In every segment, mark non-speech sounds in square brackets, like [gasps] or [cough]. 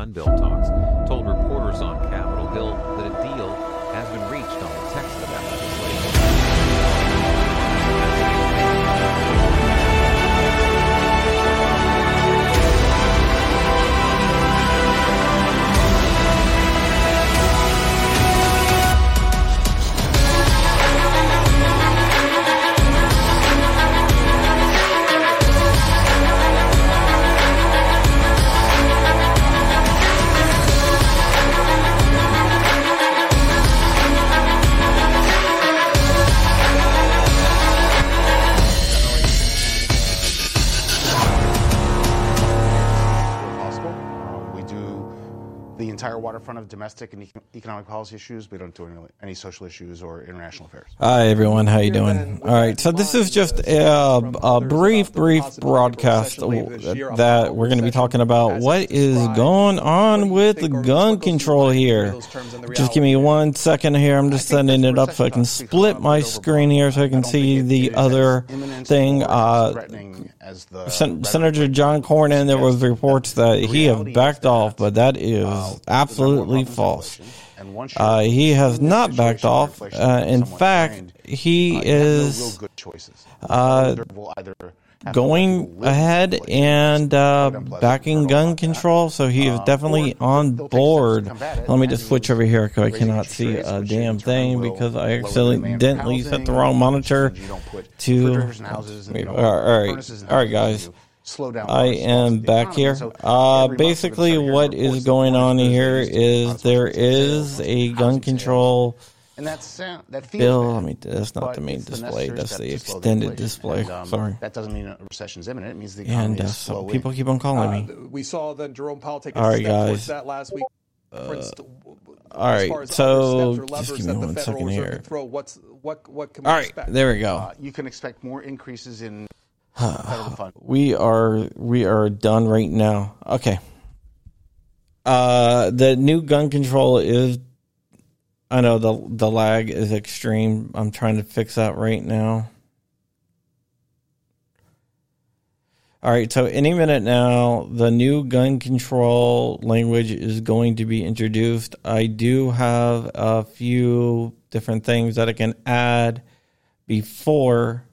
gun bill talks, told reporters on Capitol Hill that a deal has been reached on the domestic and economic policy issues. We don't do any, any social issues or international affairs. Hi everyone, how you doing? All right, so this is just a, a brief, brief broadcast that we're going to be talking about what is going on with the gun control here. Just give me one second here. I'm just setting it up so I can split my screen here so I can see the other thing. Uh, threatening as the Sen- Senator John Cornyn, there was reports that he have backed off, but that is absolutely false. Uh, he has not backed off. Uh, in fact, he is good choices. uh, Will either have to going ahead and uh, backing gun control. So he is definitely or on they'll take steps to board. Let me just switch over here because I cannot see a damn thing because I lower the demand for accidentally set the wrong monitor restrictions you don't put to. refrigerators in houses and you don't All right, all right, furnaces in all right, guys. slow down I am back here. Uh, every month we're basically, what is going on here is there is a gun control And that sound, that feels bill. bad, Let me. That's not the main it's the display. That's the extended display. And, um, Sorry. That doesn't mean a recession's imminent. It means the economy And uh, is so slowing. people keep on calling me. Uh, we saw then Jerome Powell take a All right, step towards guys. that last week. Instance, all right, as far as so other steps or just give me that one second here. throw, what's what what can we All right, expect? there we go. Uh, you can expect more increases in [sighs] federal funds. we are we are done right now. Okay. Uh the new gun control is I know the the lag is extreme. I'm trying to fix that right now. All right, so any minute now, the new gun control language is going to be introduced. I do have a few different things that I can add before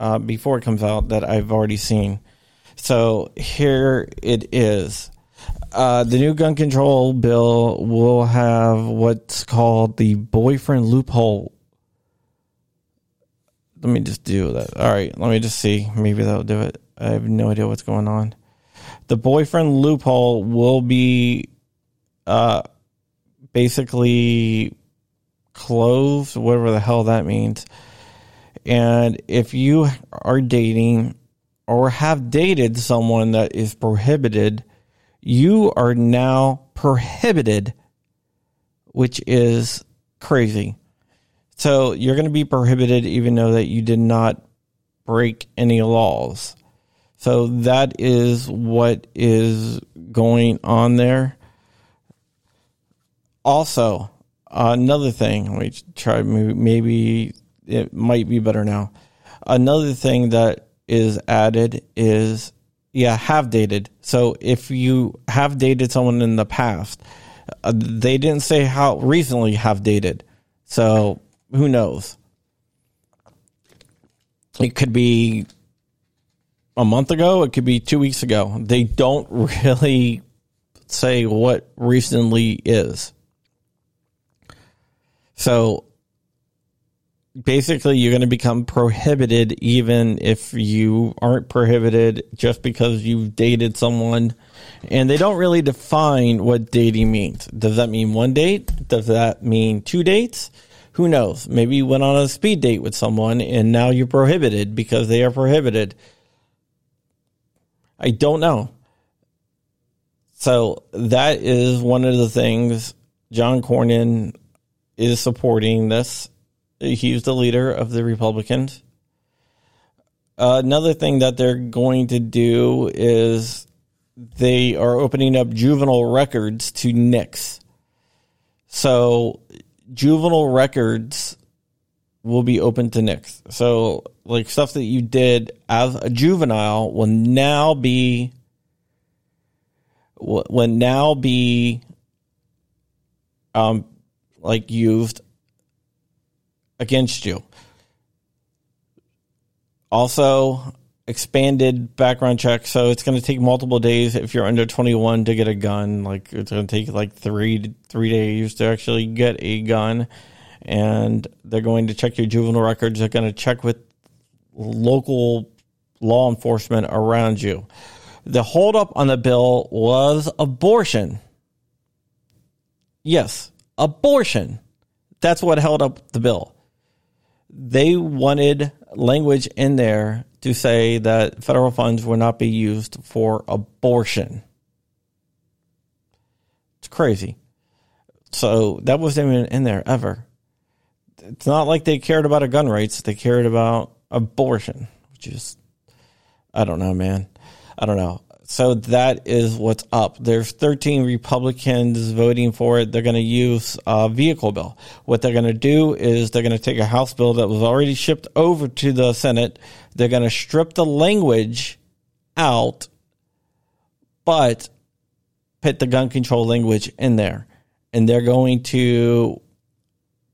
uh, before it comes out that I've already seen. So here it is. Uh, the new gun control bill will have what's called the boyfriend loophole. Let me just do that. All right, let me just see. Maybe that'll do it. I have no idea what's going on. The boyfriend loophole will be uh, basically closed, whatever the hell that means. And if you are dating or have dated someone that is prohibited, you are now prohibited, which is crazy. So you're going to be prohibited even though that you did not break any laws. So that is what is going on there. Also, another thing, me try maybe it might be better now. Another thing that is added is yeah, have dated. So if you have dated someone in the past, uh, they didn't say how recently have dated. So who knows? It could be a month ago, it could be 2 weeks ago. They don't [laughs] really say what recently is. So basically you're going to become prohibited even if you aren't prohibited just because you've dated someone. And they don't really define what dating means. Does that mean one date? Does that mean two dates? Who knows? Maybe you went on a speed date with someone and now you're prohibited because they are prohibited. I don't know. So that is one of the things john cornyn is supporting this he's the leader of the Republicans. Another thing that they're going to do is they are opening up juvenile records to NICS. So juvenile records will be open to NICS. So like stuff that you did as a juvenile will now be w- would now be um like used against you. Also, expanded background check, so it's going to take multiple days if you're under 21 to get a gun. Like it's going to take like three three days to actually get a gun, and they're going to check your juvenile records. They're going to check with local law enforcement around you. The holdup on the bill was abortion. Yes, abortion. That's what held up the bill. They wanted language in there to say that federal funds will not be used for abortion. It's crazy. So that wasn't even in there ever. It's not like they cared about gun rights, they cared about abortion, which is I don't know, man. I don't know. So that is what's up. There's 13 Republicans voting for it. They're going to use a vehicle bill. What they're going to do is they're going to take a House bill that was already shipped over to the Senate. They're going to strip the language out, but put the gun control language in there. And they're going to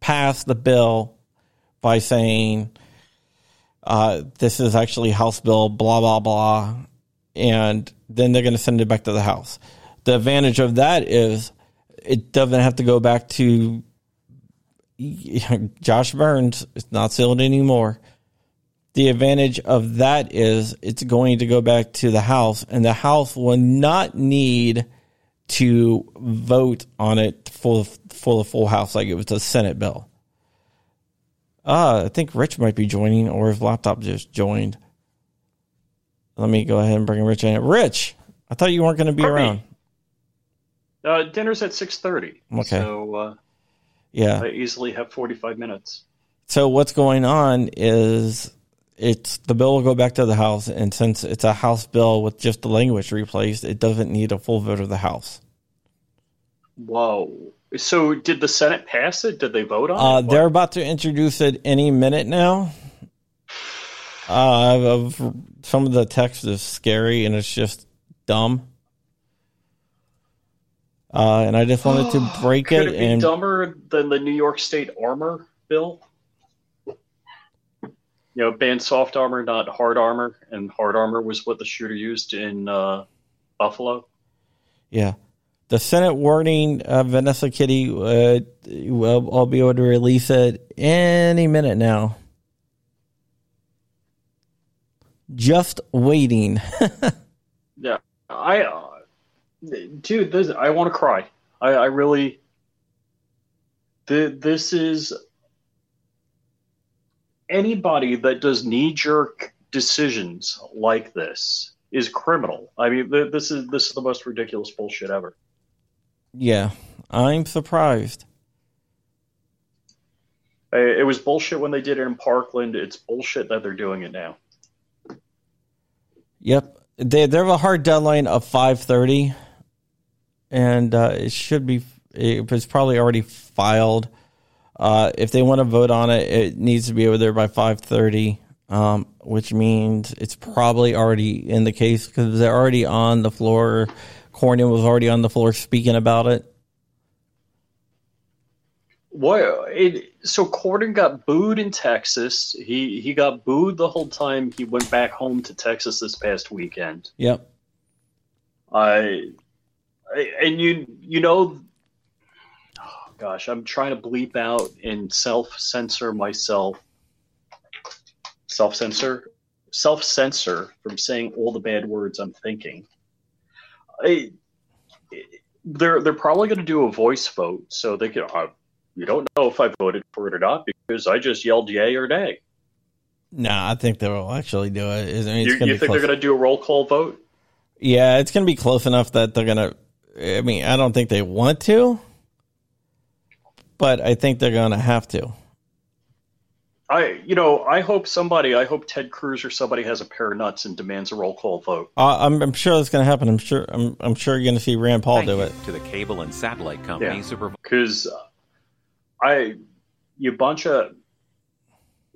pass the bill by saying, uh, this is actually House bill, blah, blah, blah. And then they're going to send it back to the House. The advantage of that is it doesn't have to go back to [laughs] Josh Burns. It's not sealed anymore. The advantage of that is it's going to go back to the House, and the House will not need to vote on it for for the full House like it was a Senate bill. Uh, I think Rich might be joining, or his laptop just joined. Let me go ahead and bring Rich in. Rich, I thought you weren't going to be around. Uh, dinner's at six thirty. Okay. So uh, Yeah. I easily have forty five minutes. So what's going on is it's the bill will go back to the House, and since it's a House bill with just the language replaced, it doesn't need a full vote of the House. Whoa. So did the Senate pass it? Did they vote on Uh, it? they're about to introduce it any minute now. Uh, some of the text is scary and it's just dumb. Uh, and I just wanted to [gasps] break Could it, it be and dumber than the New York State armor bill? You know, ban soft armor, not hard armor, and hard armor was what the shooter used in uh, Buffalo. Yeah. The Senate warning uh, Vanessa Kitty uh, I'll be able to release it any minute now. Just waiting. [laughs] Yeah, I, uh, dude, this I want to cry. I, I really. The, this is anybody that does knee jerk decisions like this is criminal. I mean, th- this is this is the most ridiculous bullshit ever. yeah, I'm surprised. It was bullshit when they did it in Parkland. It's bullshit that they're doing it now. Yep, they they have a hard deadline of five thirty, and uh, it should be. It was probably already filed. Uh, if they want to vote on it, it needs to be over there by five thirty, um, which means it's probably already in the case because they're already on the floor. Cornyn was already on the floor speaking about it. What? It, so Cornyn got booed in Texas. He he got booed the whole time he went back home to Texas this past weekend. Yep. I, I and you you know, oh gosh, I'm trying to bleep out and self censor myself. Self censor, self censor from saying all the bad words I'm thinking. I, they're they're probably going to do a voice vote, so they can. Uh, you don't know if I voted for it or not because I just yelled yay or nay. No, I think they'll actually do it. I mean, it's You, gonna you be think close. they're going to do a roll call vote? Yeah, it's going to be close enough that they're going to. I mean, I don't think they want to, but I think they're going to have to. I, you know, I hope somebody, I hope Ted Cruz or somebody has a pair of nuts and demands a roll call vote. Uh, I'm, I'm sure that's going to happen. I'm sure. I'm, I'm sure you're going to see Rand Paul Thank do it. to the cable and satellite companies who provide because I, you bunch of,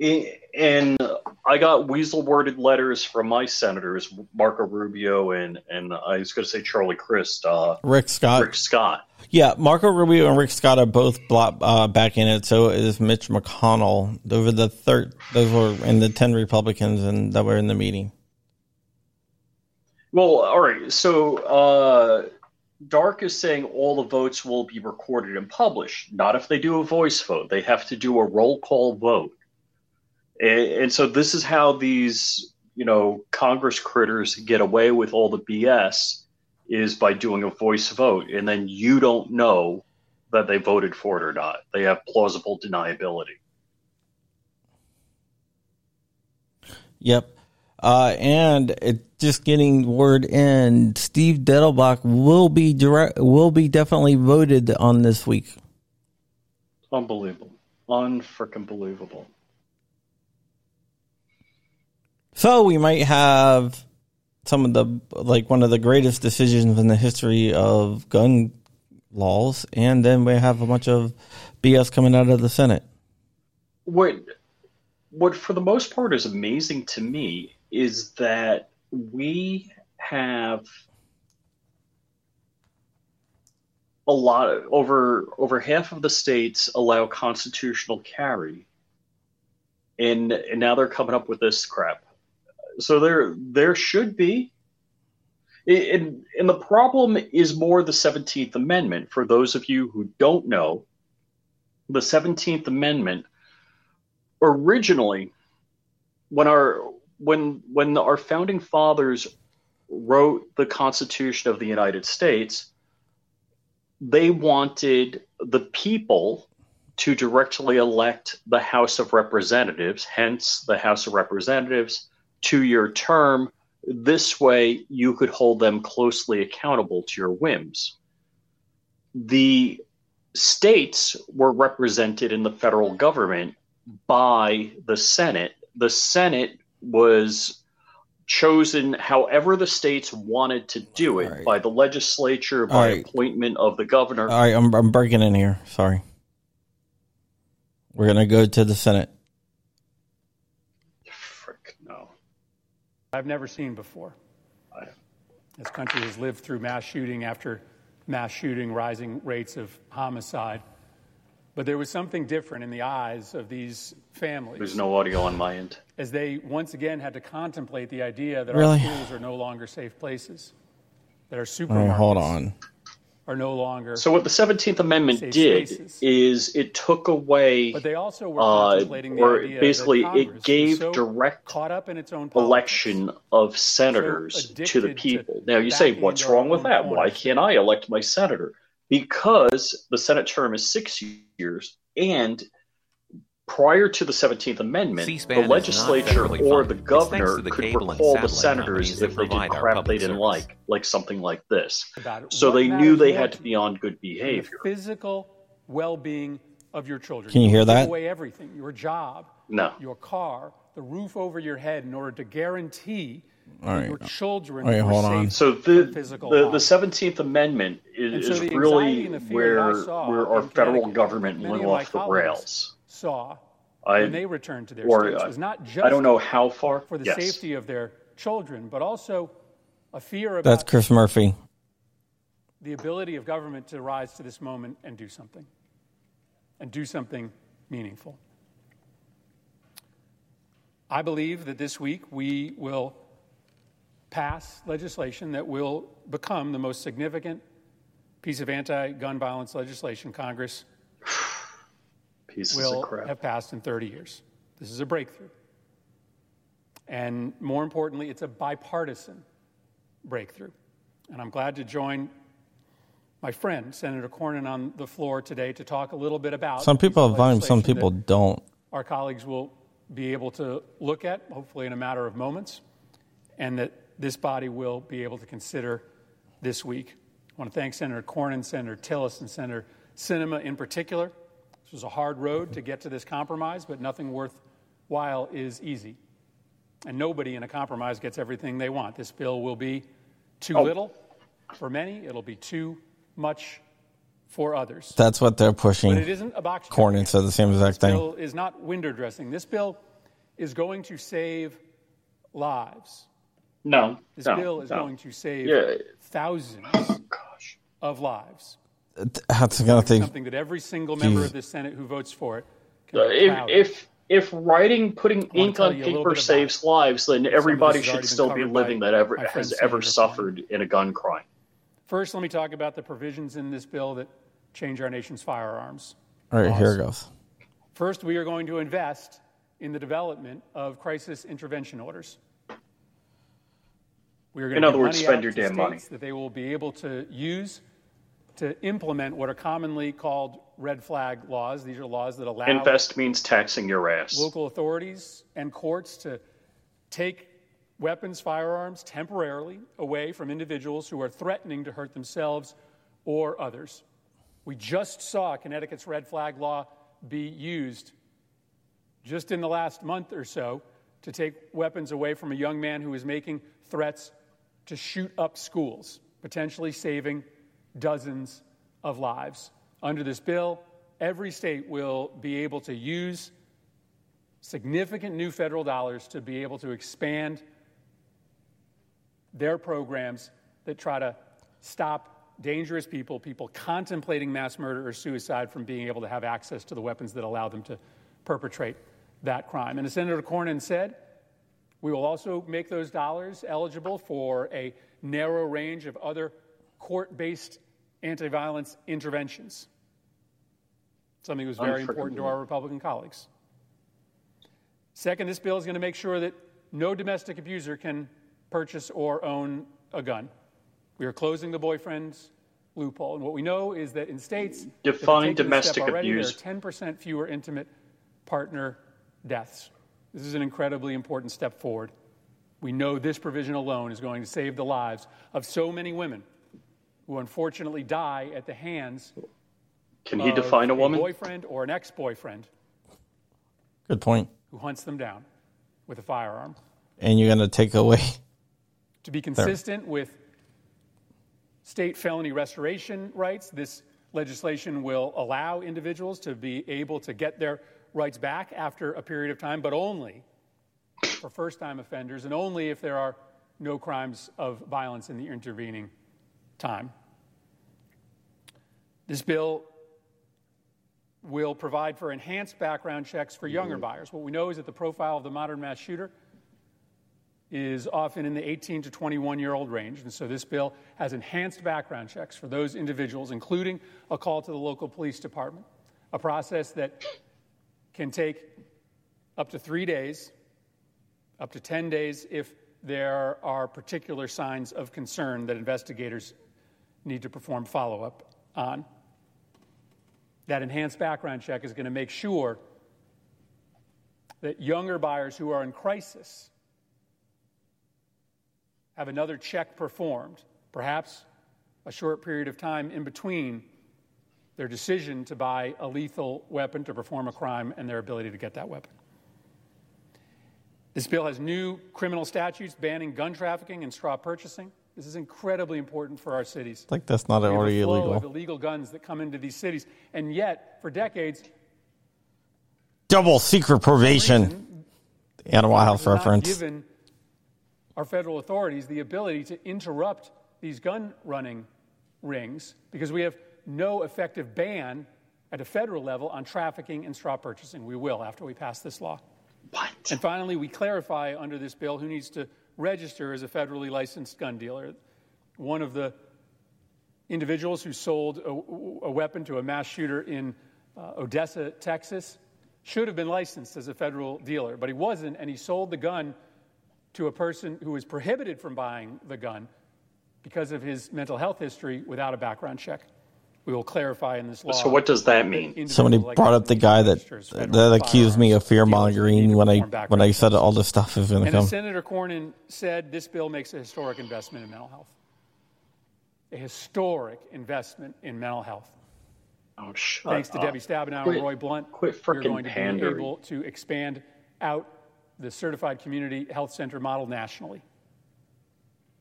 and I got weasel worded letters from my senators, Marco Rubio and and I was going to say Charlie Crist, uh, Rick Scott. Rick Scott. Yeah, Marco Rubio and Rick Scott are both block, uh, back in it. So is Mitch McConnell. Those were the third. Those were in the ten Republicans and that were in the meeting. Well, all right. So uh, Dark is saying all the votes will be recorded and published. Not if they do a voice vote. They have to do a roll call vote. And, and so this is how these, you know, Congress critters get away with all the BS is by doing a voice vote, and then you don't know that they voted for it or not. They have plausible deniability. Yep. Uh, and it just getting word in, Steve Dettelbach will be direct, will be definitely voted on this week. Unbelievable. Unfreaking believable. So we might have some of the like one of the greatest decisions in the history of gun laws, and then we have a bunch of BS coming out of the Senate. What what for the most part is amazing to me is that we have a lot of over over half of the states allow constitutional carry. And and now they're coming up with this crap. So there there should be. And, and the problem is more the 17th amendment. For those of you who don't know the 17th amendment originally when our when when our founding fathers wrote the constitution of the united states they wanted the people to directly elect the house of representatives hence the house of representatives two year term. This way, you could hold them closely accountable to your whims. The states were represented in the federal government by the Senate. The Senate was chosen however the states wanted to do it right. by the legislature, by right. appointment of the governor. All right, I'm, I'm breaking in here. Sorry. We're going to go to the Senate. Frick, no. I've never seen before. I- This country has lived through mass shooting after mass shooting, rising rates of homicide. But there was something different in the eyes of these families There's no audio on my end. as they once again had to contemplate the idea that Really? our schools are no longer safe places, that our All supermarkets right, hold on. are no longer. So what the Seventeenth Amendment Safe did spaces. is it took away, but they also were contemplating uh, contemplating the or idea basically that Congress it was gave so direct caught up in its own politics. election of senators to the addicted to people. Now you say, backing what's into our wrong with own that? Why corners. can't I elect my senator? Because the Senate term is six years, and prior to the Seventeenth Amendment, C-SPAN the legislature federally or funded. the governor the could cable recall the senators if they did crap they didn't service. like, like something like this. So they knew they had to to be on good the behavior. physical well-being of your children. Can you hear that? away everything, your job, No. your car, the roof over your head, in order to guarantee All that right. your children All right, hold on. So the physical the, the Seventeenth Amendment And is, so is the really and the fear where saw where our federal government many went of off the rails. saw I when they returned to their or states uh, was not just I don't know how far for the yes. safety of their children, but also a fear about That's Chris Murphy. the ability of government to rise to this moment and do something, and do something meaningful. I believe that this week we will pass legislation that will become the most significant piece of anti gun violence legislation Congress [sighs] pieces will have passed in 30 years. This is a breakthrough. And more importantly, it's a bipartisan breakthrough. And I'm glad to join my friend, Senator Cornyn, on the floor today to talk a little bit about Some people have volume, some people don't. our colleagues will be able to look at, hopefully in a matter of moments, and that this body will be able to consider this week. I want to thank Senator Cornyn, Senator Tillis, and Senator Sinema in particular. This was a hard road to get to this compromise, but nothing worthwhile is easy. And nobody in a compromise gets everything they want. This bill will be too Oh. little for many, it'll be too much for others. That's what they're But it pushing. isn't a box. Cornyn said the same exact thing. This bill is not window dressing. This bill is going to save lives. No, This no, bill is no. going to save Yeah. thousands Gosh. Of lives. That's gonna take. Something that every single member Jeez. of the Senate who votes for it can Uh, If if if writing, putting ink on you a little paper saves lives, then everybody should still be living that ever my friend has ever Senator suffered in a gun crime. First, let me talk about the provisions in this bill that change our nation's firearms. All right, here it goes. First, we are going to invest in the development of crisis intervention orders. We are going In to other words, spend your damn money. That they will be able to use to implement what are commonly called red flag laws. These are laws that allow Invest means taxing your ass. local authorities and courts to take weapons, firearms temporarily away from individuals who are threatening to hurt themselves or others. We just saw Connecticut's red flag law be used just in the last month or so to take weapons away from a young man who was making threats to shoot up schools, potentially saving dozens of lives. Under this bill, every state will be able to use significant new federal dollars to be able to expand their programs that try to stop dangerous people, people contemplating mass murder or suicide, from being able to have access to the weapons that allow them to perpetrate that crime. And as Senator Cornyn said, we will also make those dollars eligible for a narrow range of other court based anti violence interventions. Something that was very important to our Republican colleagues. Second, this bill is going to make sure that no domestic abuser can purchase or own a gun. We are closing the boyfriend's loophole. And what we know is that in states Define domestic already, abuse. There are 10% fewer intimate partner deaths. This is an incredibly important step forward. We know this provision alone is going to save the lives of so many women who unfortunately die at the hands Can he of define a woman? boyfriend or an ex-boyfriend Good point. who hunts them down with a firearm. And you're gonna take away. [laughs] To be consistent with state felony restoration rights, this legislation will allow individuals to be able to get their rights back after a period of time, but only for first time offenders and only if there are no crimes of violence in the intervening time. This bill will provide for enhanced background checks for younger mm-hmm. buyers. What we know is that the profile of the modern mass shooter is often in the 18 to 21 year old range. And so this bill has enhanced background checks for those individuals, including a call to the local police department, a process that can take up to three days, up to 10 days if there are particular signs of concern that investigators need to perform follow up on. That enhanced background check is going to make sure that younger buyers who are in crisis have another check performed, perhaps a short period of time in between their decision to buy a lethal weapon to perform a crime and their ability to get that weapon. This bill has new criminal statutes banning gun trafficking and straw purchasing. This is incredibly important for our cities. Like that's not We have a already flow illegal. of illegal guns that come into these cities, and yet, for decades, Double secret probation. Animal Health reference. given our federal authorities the ability to interrupt these gun running rings because we have no effective ban at a federal level on trafficking and straw purchasing. We will after we pass this law. What? And finally, we clarify under this bill who needs to register as a federally licensed gun dealer. One of the individuals who sold a, a weapon to a mass shooter in uh, Odessa, Texas, should have been licensed as a federal dealer, but he wasn't, and he sold the gun to a person who was prohibited from buying the gun because of his mental health history without a background check. We will clarify in this law. So what does that mean? Somebody like brought up the guy that register as federal that accused me of fear mongering when I when I said all this stuff is going to come. Senator Cornyn said, this bill makes a historic investment in mental health. A historic investment in mental health. Oh, shut Thanks to up. Debbie Stabenow Quit- and Roy Blunt, quit we're going to be able to expand out the certified community health center model nationally.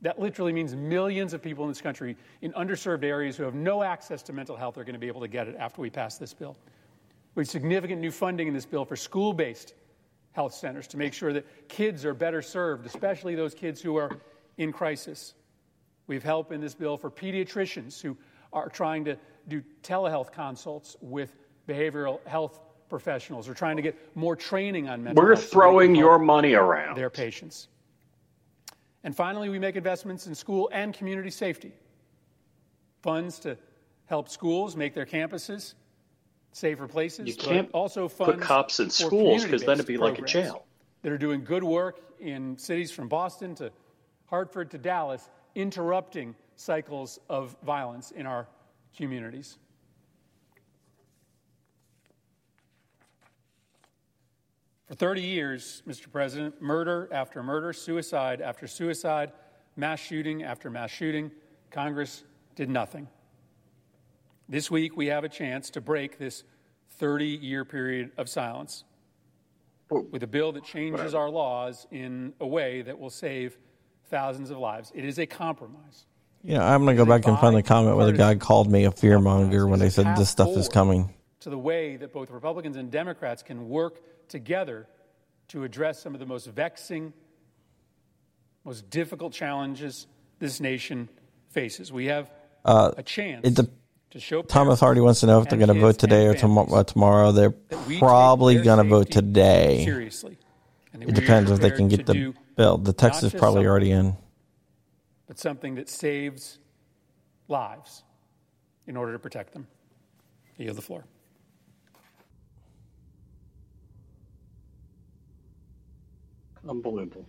That literally means millions of people in this country in underserved areas who have no access to mental health are going to be able to get it after we pass this bill. We have significant new funding in this bill for school based health centers to make sure that kids are better served, especially those kids who are in crisis. We have help in this bill for pediatricians who are trying to do telehealth consults with behavioral health professionals or trying to get more training on mental We're health they throwing your money around. their patients. And finally, we make investments in school and community safety. Funds to help schools make their campuses safer places. You can't also put cops in schools because then it'd be like a jail. That are doing good work in cities from Boston to Hartford to Dallas, interrupting cycles of violence in our communities. For 30 years, Mr. President, murder after murder, suicide after suicide, mass shooting after mass shooting, Congress did nothing. This week, we have a chance to break this 30 year period of silence with a bill that changes our laws in a way that will save thousands of lives. It is a compromise. Yeah, I'm gonna go back and find the comment where the guy called me a fearmonger when they said this stuff is coming. to the way that both Republicans and Democrats can work together to address some of the most vexing, most difficult challenges this nation faces. We have a chance Uh, it to show Thomas Hardy wants to know if they're going to vote today or families uh, tomorrow. They're that we take probably going to vote today. Seriously. And It depends if they can get the bill. The text is probably already in. But something that saves lives in order to protect them. I yield the floor. Unbelievable.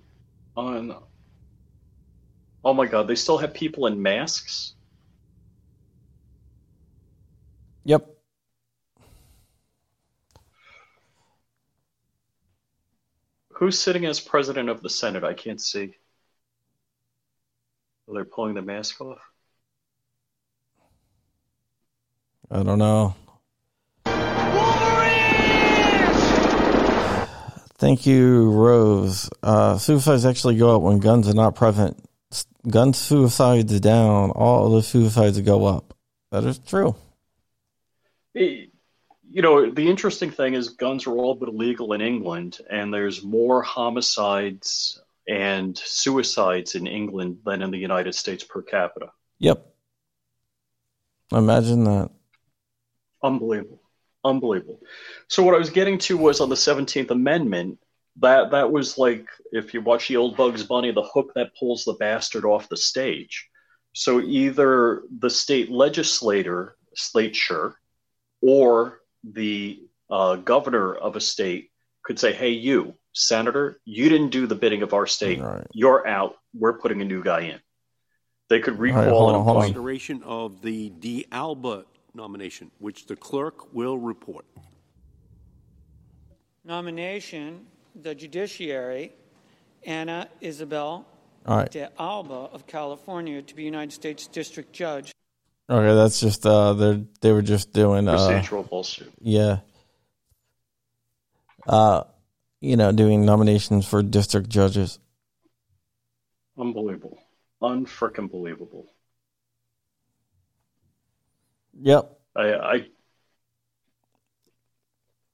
Un- oh my God, they still have people in masks? Yep. Who's sitting as president of the Senate? I can't see. Oh, they're pulling the mask off? I don't know. Thank you, Rose. Uh, suicides actually go up when guns are not present. Gun suicides down. All the suicides go up. That is true. You know, the interesting thing is guns are all but illegal in England, and there's more homicides and suicides in England than in the United States per capita. Yep. Imagine that. Unbelievable. Unbelievable. So what I was getting to was on the 17th Amendment, that that was like if you watch the old Bugs Bunny, the hook that pulls the bastard off the stage. So either the state legislator, slature, or the uh, governor of a state could say, "Hey, you, senator, you didn't do the bidding of our state. Right. You're out. We're putting a new guy in." They could recall hold an on, hold on. of the D'Alba nomination, which the clerk will report. nomination, the judiciary, Anna Isabel All right. de Alba of California to be United States District Judge. Okay, that's just uh they they were just doing uh procedural bullshit. yeah. Uh you know, doing nominations for district judges. Unbelievable. Unfrickin' believable. Yep. I, I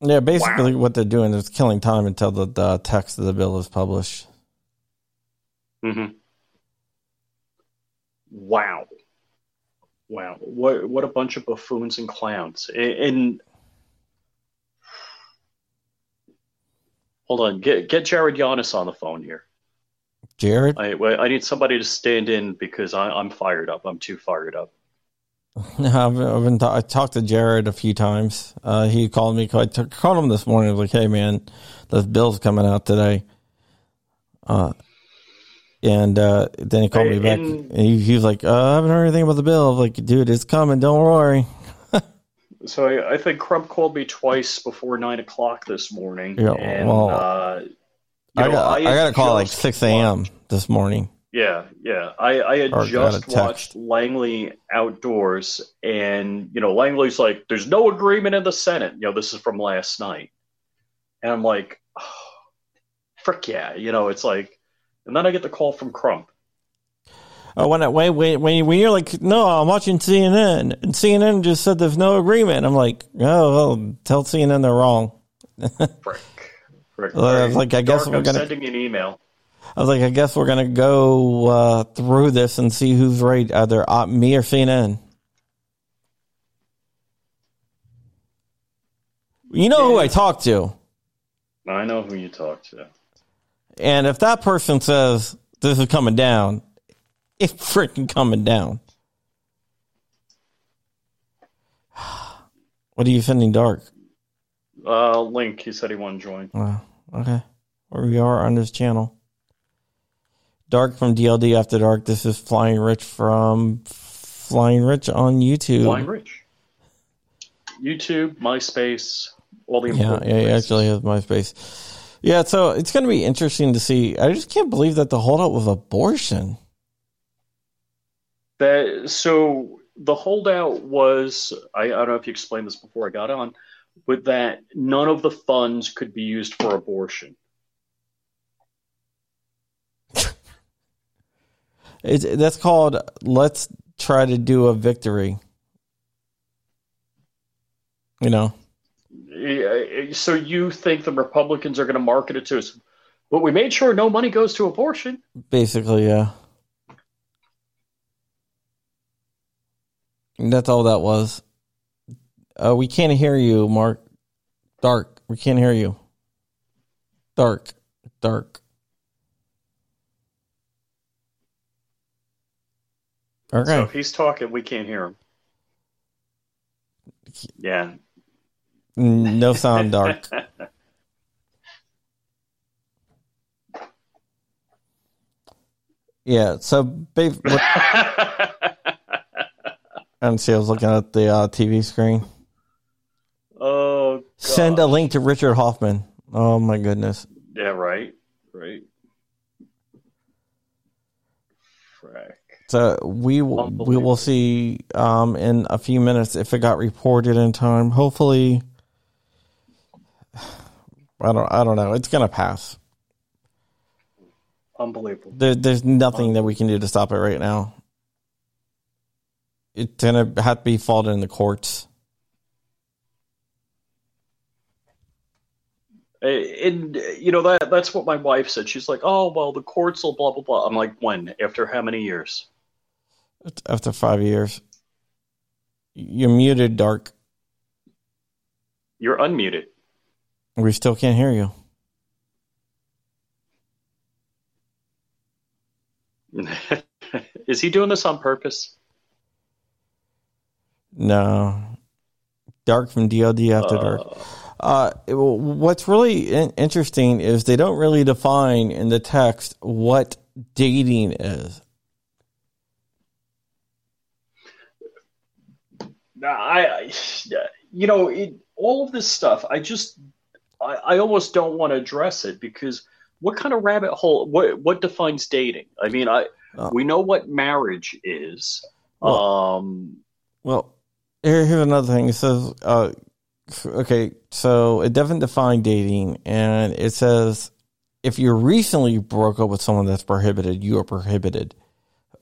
Yeah, basically what they're doing is killing time until the, the text of the bill is published. hmm Wow. Wow. What what a bunch of buffoons and clowns. And hold on, get get Jared Giannis on the phone here. Jared? I I need somebody to stand in because I, I'm fired up. I'm too fired up. [laughs] I've, I've been I talked to Jared a few times. Uh, he called me. I t- called him this morning. I was like, "Hey, man, the bill's coming out today." Uh, and uh, then he called me back. And- And he, he was like, uh, "I haven't heard anything about the bill." I was like, "Dude, it's coming. Don't worry." [laughs] So I, I think Crump called me twice before nine o'clock this morning. Yeah, and, well, uh, I know, got I, had got a call at like six a.m. this morning. Yeah, yeah. I, I had just watched Langley outdoors, and you know, Langley's like, "There's no agreement in the Senate." You know, this is from last night, and I'm like, oh, "Frick yeah!" You know, it's like, and then I get the call from Crump. Oh, when I, wait, wait, when, you, when you're like, no, I'm watching CNN, and CNN just said there's no agreement. I'm like, oh, well, tell CNN they're wrong. [laughs] Frick. Uh, like, I guess we're I'm gonna- sending you an email. I was like, I guess we're gonna go uh, through this and see who's right, either uh, me or CNN. You know who I talked to, I know who you talk to. and if that person says this is coming down, it's freaking coming down. [sighs] What are you sending, Dark? Uh, Link, he said he wanted to join. Wow. Okay. Where we are on this channel. Dark from DLD After Dark. This is Flying Rich from Flying Rich on YouTube. Flying Rich. YouTube, MySpace, all the Yeah, important yeah, he actually has MySpace. Yeah, so it's going to be interesting to see. I just can't believe that the holdout was abortion. That so the holdout was I, I don't know if you explained this before I got on, but that none of the funds could be used for abortion. It's, that's called let's try to do a victory. You know, So you think the Republicans are going to market it to us? But we made sure no money goes to abortion. basically, yeah. And that's all that was. Uh, we can't hear you, Mark. Dark. We can't hear you. Dark. Dark. So if he's talking, we can't hear him. Yeah. No sound, dark. [laughs] Yeah. So, ba- what- [laughs] and see, I was looking at the uh, TV screen. oh, Send a link to Richard Hoffman. Oh my goodness. yeah, right, right. So we will, we will see um, in a few minutes if it got reported in time. Hopefully, I don't I don't know. It's gonna pass. Unbelievable. There, there's nothing that we can do to stop it right now. It's gonna have to be fought in the courts. And you know that that's what my wife said. She's like, "Oh, well, the courts will blah blah blah." I'm like, "When? After how many years?" After five years, you're muted, Dark. You're unmuted. We still can't hear you. [laughs] Is he doing this on purpose? No. Dark from DLD After Dark. Uh, it- what's really in- interesting is they don't really define in the text what dating is. I, you know, it, all of this stuff. I just, I, I almost don't want to address it because what kind of rabbit hole? What what defines dating? I mean, I Oh. we know what marriage is. Well- um, Well, here, here's another thing. It says, uh, okay, so it doesn't define dating, and it says if you recently broke up with someone that's prohibited, you are prohibited.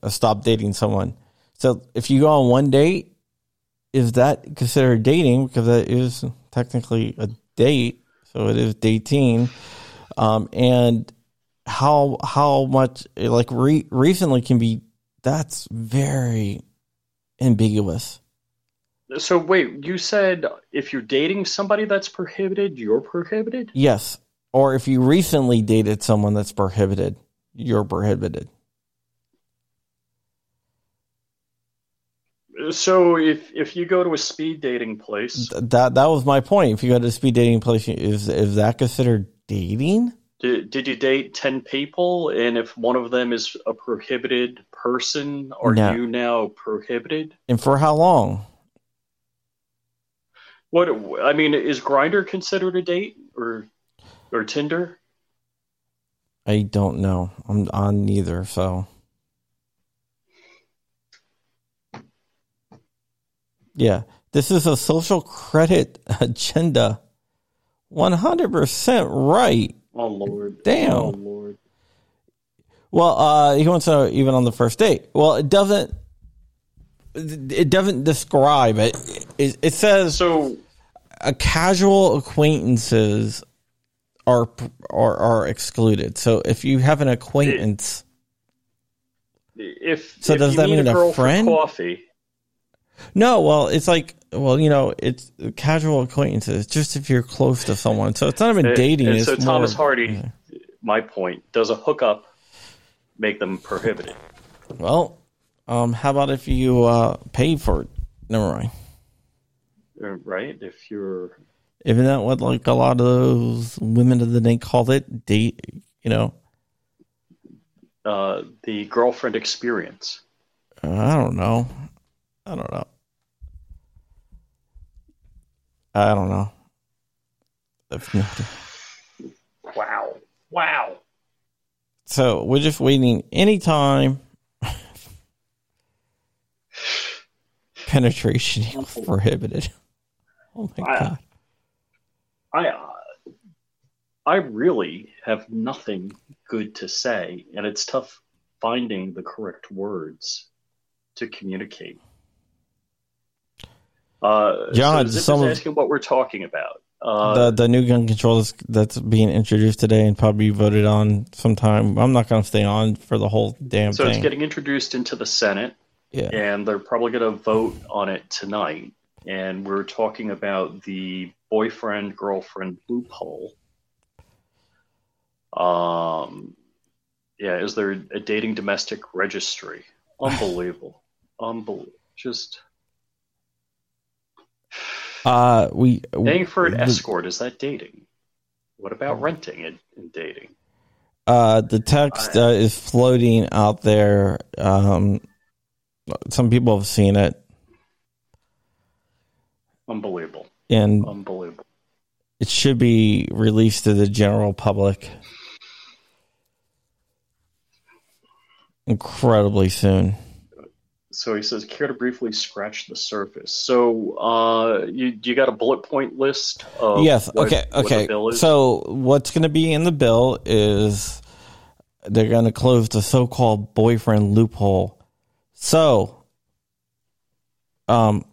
Uh, stop dating someone. So if you go on one date, is that considered dating? Because that is technically a date, so it is dating. Um, and how how much like re- recently can be that's very ambiguous. so wait, you said if you're dating somebody that's prohibited, you're prohibited. Yes. Or if you recently dated someone that's prohibited, you're prohibited. So if if you go to a speed dating place, Th- That that was my point. If you go to a speed dating place, is is that considered dating? did, did you date ten people, and if one of them is a prohibited person, are No. you now prohibited? And for how long? What I mean is Grindr considered a date or or Tinder? I don't know. I'm on neither, so yeah. This is a social credit agenda. One hundred percent right. Oh Lord, Damn. Oh Lord. Well, uh, he wants to know even on the first date. Well, it doesn't. It doesn't describe it. It, it says So a casual acquaintances are are are excluded. So if you have an acquaintance, If So if does that mean a a friend? coffee? No, well, it's like well, you know, it's casual acquaintances. Just if you're close to someone, so it's not even dating. And it's so Thomas more- Hardy, my point, does a hookup make them prohibited? Well, um, how about if you uh, pay for it? Never mind. Uh, Right? If you're Isn't that what like a lot of those women of the day call it? Date, you know. uh, the girlfriend experience. I don't know. I don't know. I don't know. I've no idea. Wow. Wow. So we're just waiting any time penetration [laughs] equals prohibited. Oh my I- god. I uh, I really have nothing good to say, and it's tough finding the correct words to communicate. Uh, John, so Zip some is asking what we're talking about. Uh, the the new gun control that's, that's being introduced today and probably voted on sometime. I'm not going to stay on for the whole damn so thing. it's getting introduced into the Senate, yeah. and they're probably going to vote on it tonight. And we're talking about the boyfriend girlfriend loophole. Um, yeah, is there a dating domestic registry? [laughs] Unbelievable, unbelievable. Just Uh, we paying for an the- escort is that dating? What about renting it and dating? Uh, the text uh, is floating out there. Um, some people have seen it, Unbelievable, and unbelievable. it should be released to the general public incredibly soon. So he says, care to briefly scratch the surface. So uh, you you got a bullet point list of yes. what- okay. what Okay. bill is? So what's going to be in the bill is they're going to close the so-called boyfriend loophole. So, um,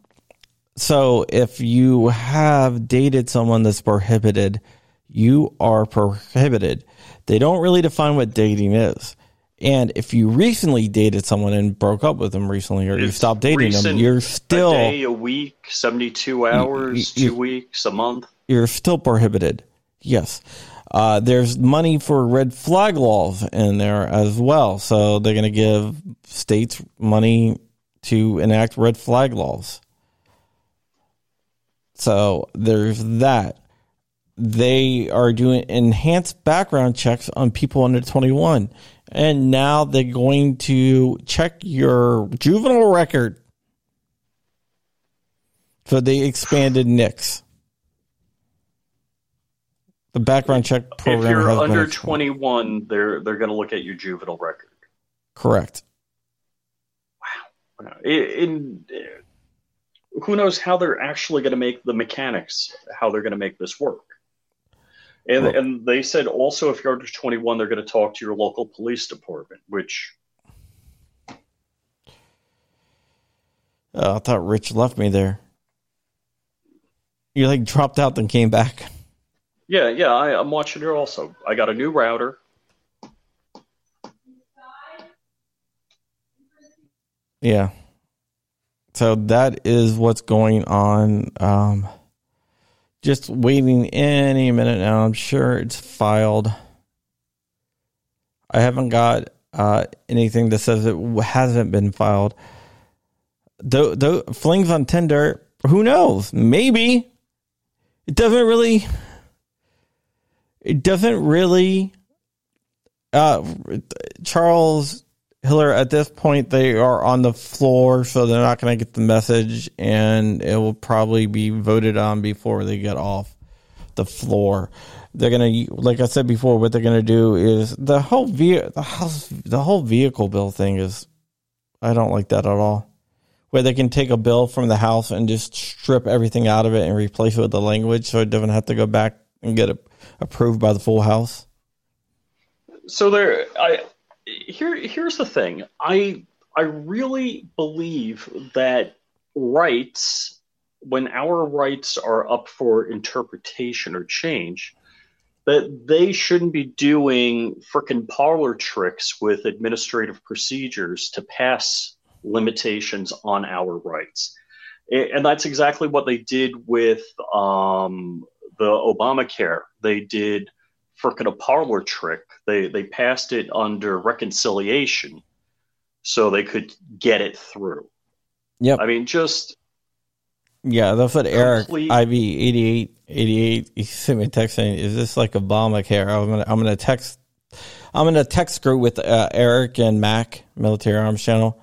so if you have dated someone that's prohibited, you are prohibited. They don't really define what dating is. And if you recently dated someone and broke up with them recently, or you stopped dating them, you're still a day, a week, seventy-two hours, you- two weeks, a month. you're still prohibited. Yes. Uh, there's money for red flag laws in there as well. So they're going to give states money to enact red flag laws. So there's that. They are doing enhanced background checks on people under 21. And now they're going to check your juvenile record. for the expanded NICS. The background check program if you're under twenty-one, they're they're going to look at your juvenile record. Correct. In, in who knows how they're actually going to make the mechanics, how they're going to make this work. And Well- and they said also if you're under 21, they're going to talk to your local police department, which Uh, I thought Rich left me there. You like dropped out then came back. yeah yeah I, I'm watching it also. I got a new router. Yeah. So that is what's going on. Um, just waiting any minute now. I'm sure it's filed. I haven't got uh, anything that says it hasn't been filed. Though, though flings on Tinder, who knows? Maybe it doesn't really. It doesn't really. Uh, Charles Hiller, at this point, they are on the floor, so they're not going to get the message, and it will probably be voted on before they get off the floor. They're going to, like I said before, what they're going to do is the whole ve- the house, the whole vehicle bill thing is, I don't like that at all. Where they can take a bill from the house and just strip everything out of it and replace it with the language, so it doesn't have to go back and get approved by the full house. so there i here here's the thing i i really believe that rights when our rights are up for interpretation or change that they shouldn't be doing frickin' parlor tricks with administrative procedures to pass limitations on our rights. And that's exactly what they did with um, the Obamacare. They did frickin' a parlor trick. They they passed it under reconciliation so they could get it through. Yep. I mean, just Yeah, that's what Eric IV eighty eight eighty eight he sent me a text saying, "Is this like Obamacare?" I'm gonna I'm gonna text I'm in a text group with uh, Eric and Mac Military Arms Channel,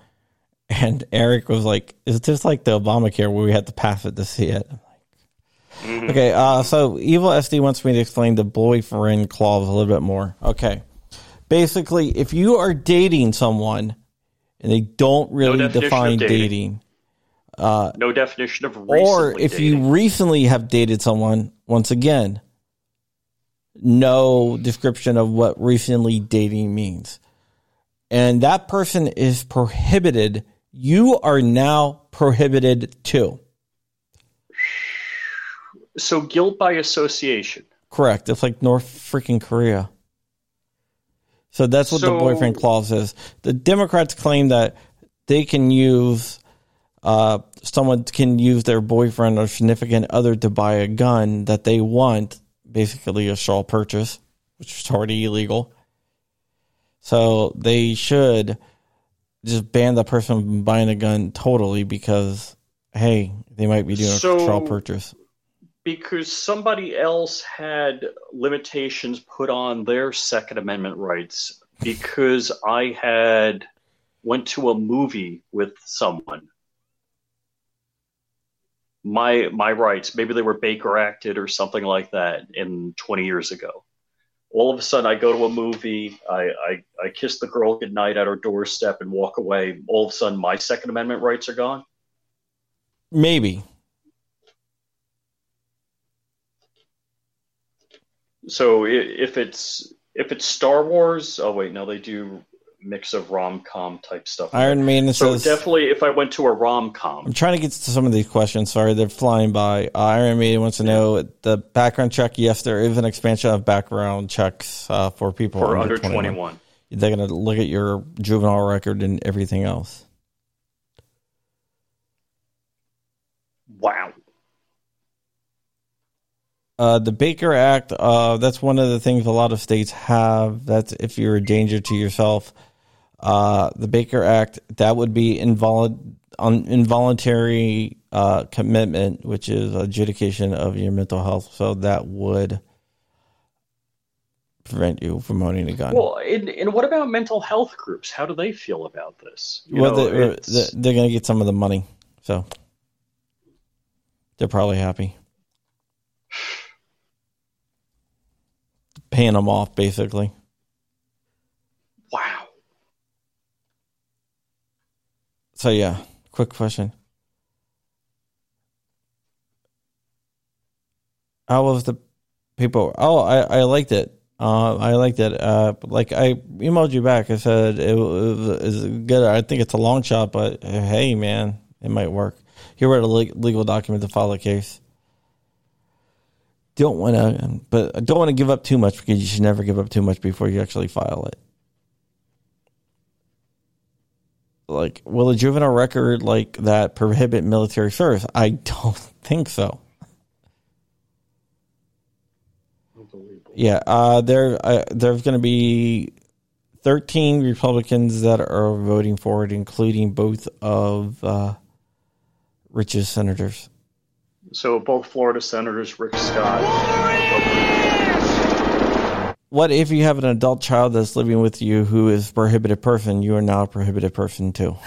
and Eric was like, "Is this like the Obamacare where we had to pass it to see it?" Like, Okay, uh, so Evil SD wants me to explain the boyfriend clause a little bit more. Okay, basically, if you are dating someone and they don't really of define dating. dating no definition of recently or if dating. you recently have dated someone, once again, no description of what recently dating means. And that person is prohibited. You are now prohibited too. So guilt by association. Correct. It's like North freaking Korea. So that's what the boyfriend clause is. The Democrats claim that they can use, uh, someone can use their boyfriend or significant other to buy a gun that they want, basically a straw purchase, which is already illegal. So they should just ban the person from buying a gun totally because, hey, they might be doing So- a straw purchase. Because somebody else had limitations put on their second amendment rights because i had went to a movie with someone. My my rights maybe they were baker acted or something like that in 20 years ago. All of a sudden i go to a movie i i, I kiss the girl goodnight at her doorstep and walk away. All of a sudden my second amendment rights are gone. Maybe. So if it's if it's Star Wars, oh wait, no, they do mix of rom com type stuff. Iron Man. So says. definitely, if I went to a rom com, I'm trying to get to some of these questions. Sorry, they're flying by. Uh, Iron Maiden wants to know the background check. Yes, there is an expansion of background checks uh, for people for under, under 21. twenty one, They're going to look at your juvenile record and everything else. wow. Uh, the Baker Act, uh, that's one of the things a lot of states have. That's if you're a danger to yourself. Uh, the Baker Act, that would be invol- on involuntary uh, commitment, which is adjudication of your mental health. So that would prevent you from owning a gun. Well, and, and what about mental health groups? How do they feel about this? You well, know, they, it's- they're going to get some of the money. So they're probably happy. Paying them off, basically. wow. So yeah, quick question. How was the people? Oh, I, I liked it. Uh, I liked it. Uh, like I emailed you back. I said it, was good. I think it's a long shot, but hey, man, it might work. Here wrote a legal document to file a case. Don't want to, but I don't want to give up too much because you should never give up too much before you actually file it. like will a juvenile record like that prohibit military service? I don't [laughs] think so. Yeah uh there uh, there's going to be 13 republicans that are voting for it including both of uh senators So both Florida senators, Rick Scott, what if you have an adult child that's living with you who is prohibited person you are now a prohibited person too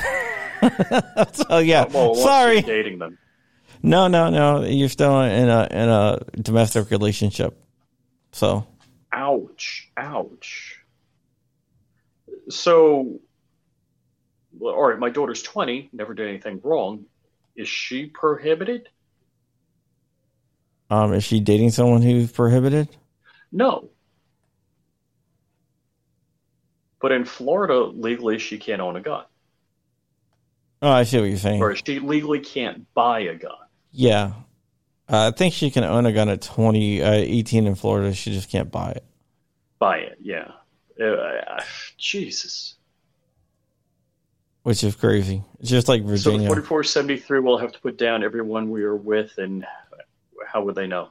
[laughs] so yeah well, once sorry dating them. No, no, no. You're still in a in a domestic relationship. So Ouch! Ouch! So, all right, my daughter's twenty, never did anything wrong. Is she prohibited? Um is she dating someone who's prohibited? No. But in Florida, legally, she can't own a gun, Oh, I see what you're saying. or she legally can't buy a gun. Yeah. Uh, I think she can own a gun at 20, uh, 18 in Florida. She just can't buy it. Buy it, yeah. Uh, Jesus. which is crazy. It's just like Virginia. So Virginia. 4473 will have to put down everyone we are with, and how would they know?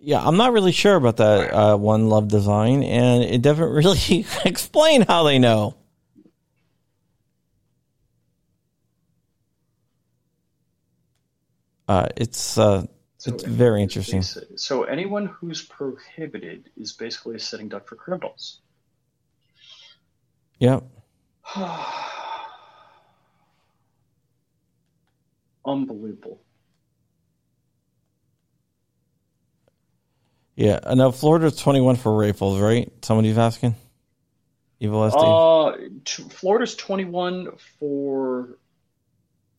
yeah, I'm not really sure about that uh, one love design, and it doesn't [laughs] really explain how they know. Uh, it's uh, it's very interesting. So anyone who's prohibited is basically a sitting duck for criminals. Yep. [sighs] Unbelievable. Yeah. I know Florida's 21 for rifles, right? Somebody's asking. Evil SD. Uh, t- Florida's 21 for.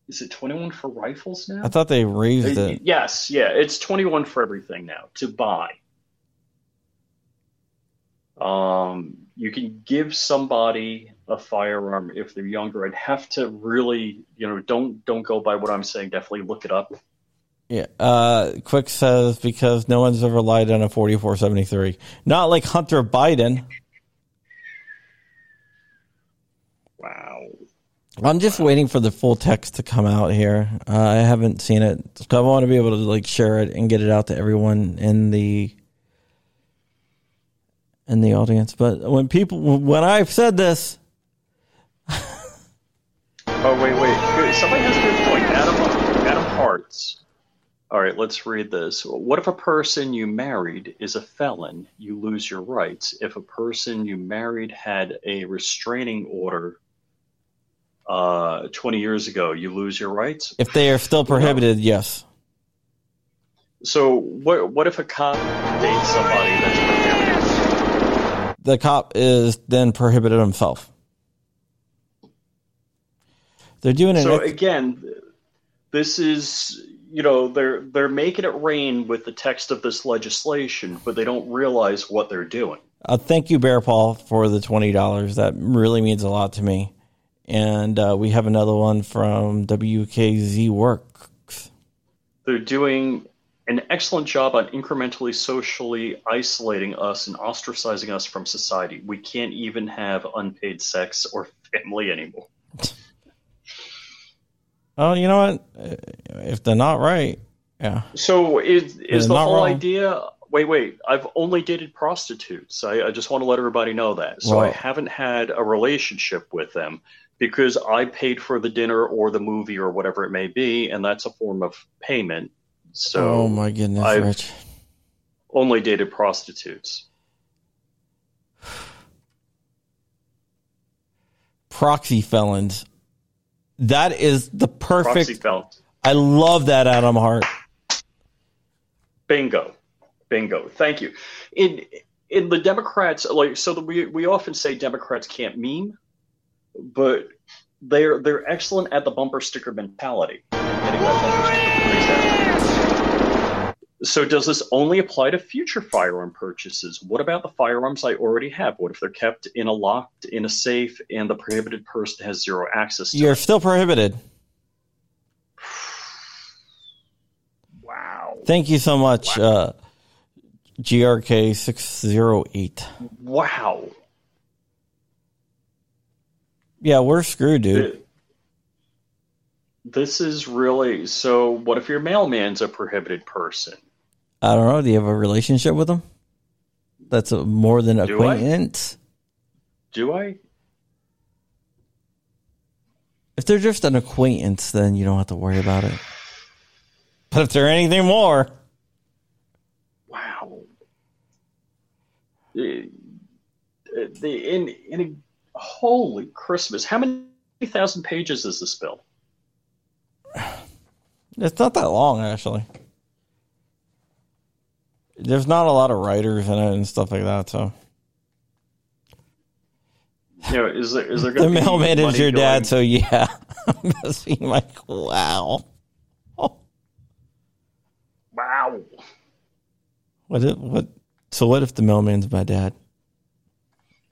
Is it 21 for rifles now? I thought they raised it. Yes, yeah, it's 21 for everything now to buy. Um, you can give somebody a firearm if they're younger. I'd have to really, you know, don't don't go by what I'm saying. Definitely look it up. Yeah. Uh, Quick says because no one's ever lied on a 4473. Not like Hunter Biden. Wow. I'm just waiting for the full text to come out here. Uh, I haven't seen it. So I want to be able to like share it and get it out to everyone in the in the audience. But when people when I've said this, Oh wait, wait. Somebody has a good point. Adam Adam Hearts. All right, let's read this. What if a person you married is a felon? You lose your rights. If a person you married had a restraining order uh, 20 years ago, you lose your rights. if they are still prohibited, yes. So what? What if a cop dates somebody that's prohibited? The cop is then prohibited himself. They're doing it. So again, this is you know they're they're making it rain with the text of this legislation, but they don't realize what they're doing. Uh, thank you, Bear Paul, for the twenty dollars. That really means a lot to me. And uh, we have another one from WKZ Works. They're doing an excellent job on incrementally socially isolating us and ostracizing us from society. We can't even have unpaid sex or family anymore. [laughs] Oh, you know what? If they're not right, yeah. So is is the whole wrong. idea? Wait, wait. I've only dated prostitutes. I, I just want to let everybody know that. So I haven't had a relationship with them because I paid for the dinner or the movie or whatever it may be, and that's a form of payment. So oh my goodness, I've Rich. only dated prostitutes. [sighs] Proxy felons. That is the perfect. Proxy felons. I love that, Adam Hart. Bingo, bingo. Thank you. In in the Democrats, like so, that we we often say Democrats can't meme, but they're they're excellent at the bumper sticker mentality. and getting that bumper sticker praise out. So does this only apply to future firearm purchases? What about the firearms I already have? What if they're kept in a locked in a safe and the prohibited person has zero access to You're it? still prohibited. [sighs] Wow. Thank you so much, uh, GRK six zero eight. Wow. Yeah, we're screwed, dude. Th- This is really so. What if your mailman's a prohibited person? I don't know. Do you have a relationship with them? That's a, more than I? acquaintance. Do I? If they're just an acquaintance, then you don't have to worry about it. But if they're anything more, Wow. The, the in in a, holy Christmas! How many thousand pages is this bill? it's not that long actually. There's not a lot of writers in it and stuff like that. So You know, is there is there the going mailman is your dad. So yeah, [laughs] I'm just being like, wow. oh. Wow. What? If, what? So what if the mailman's my dad?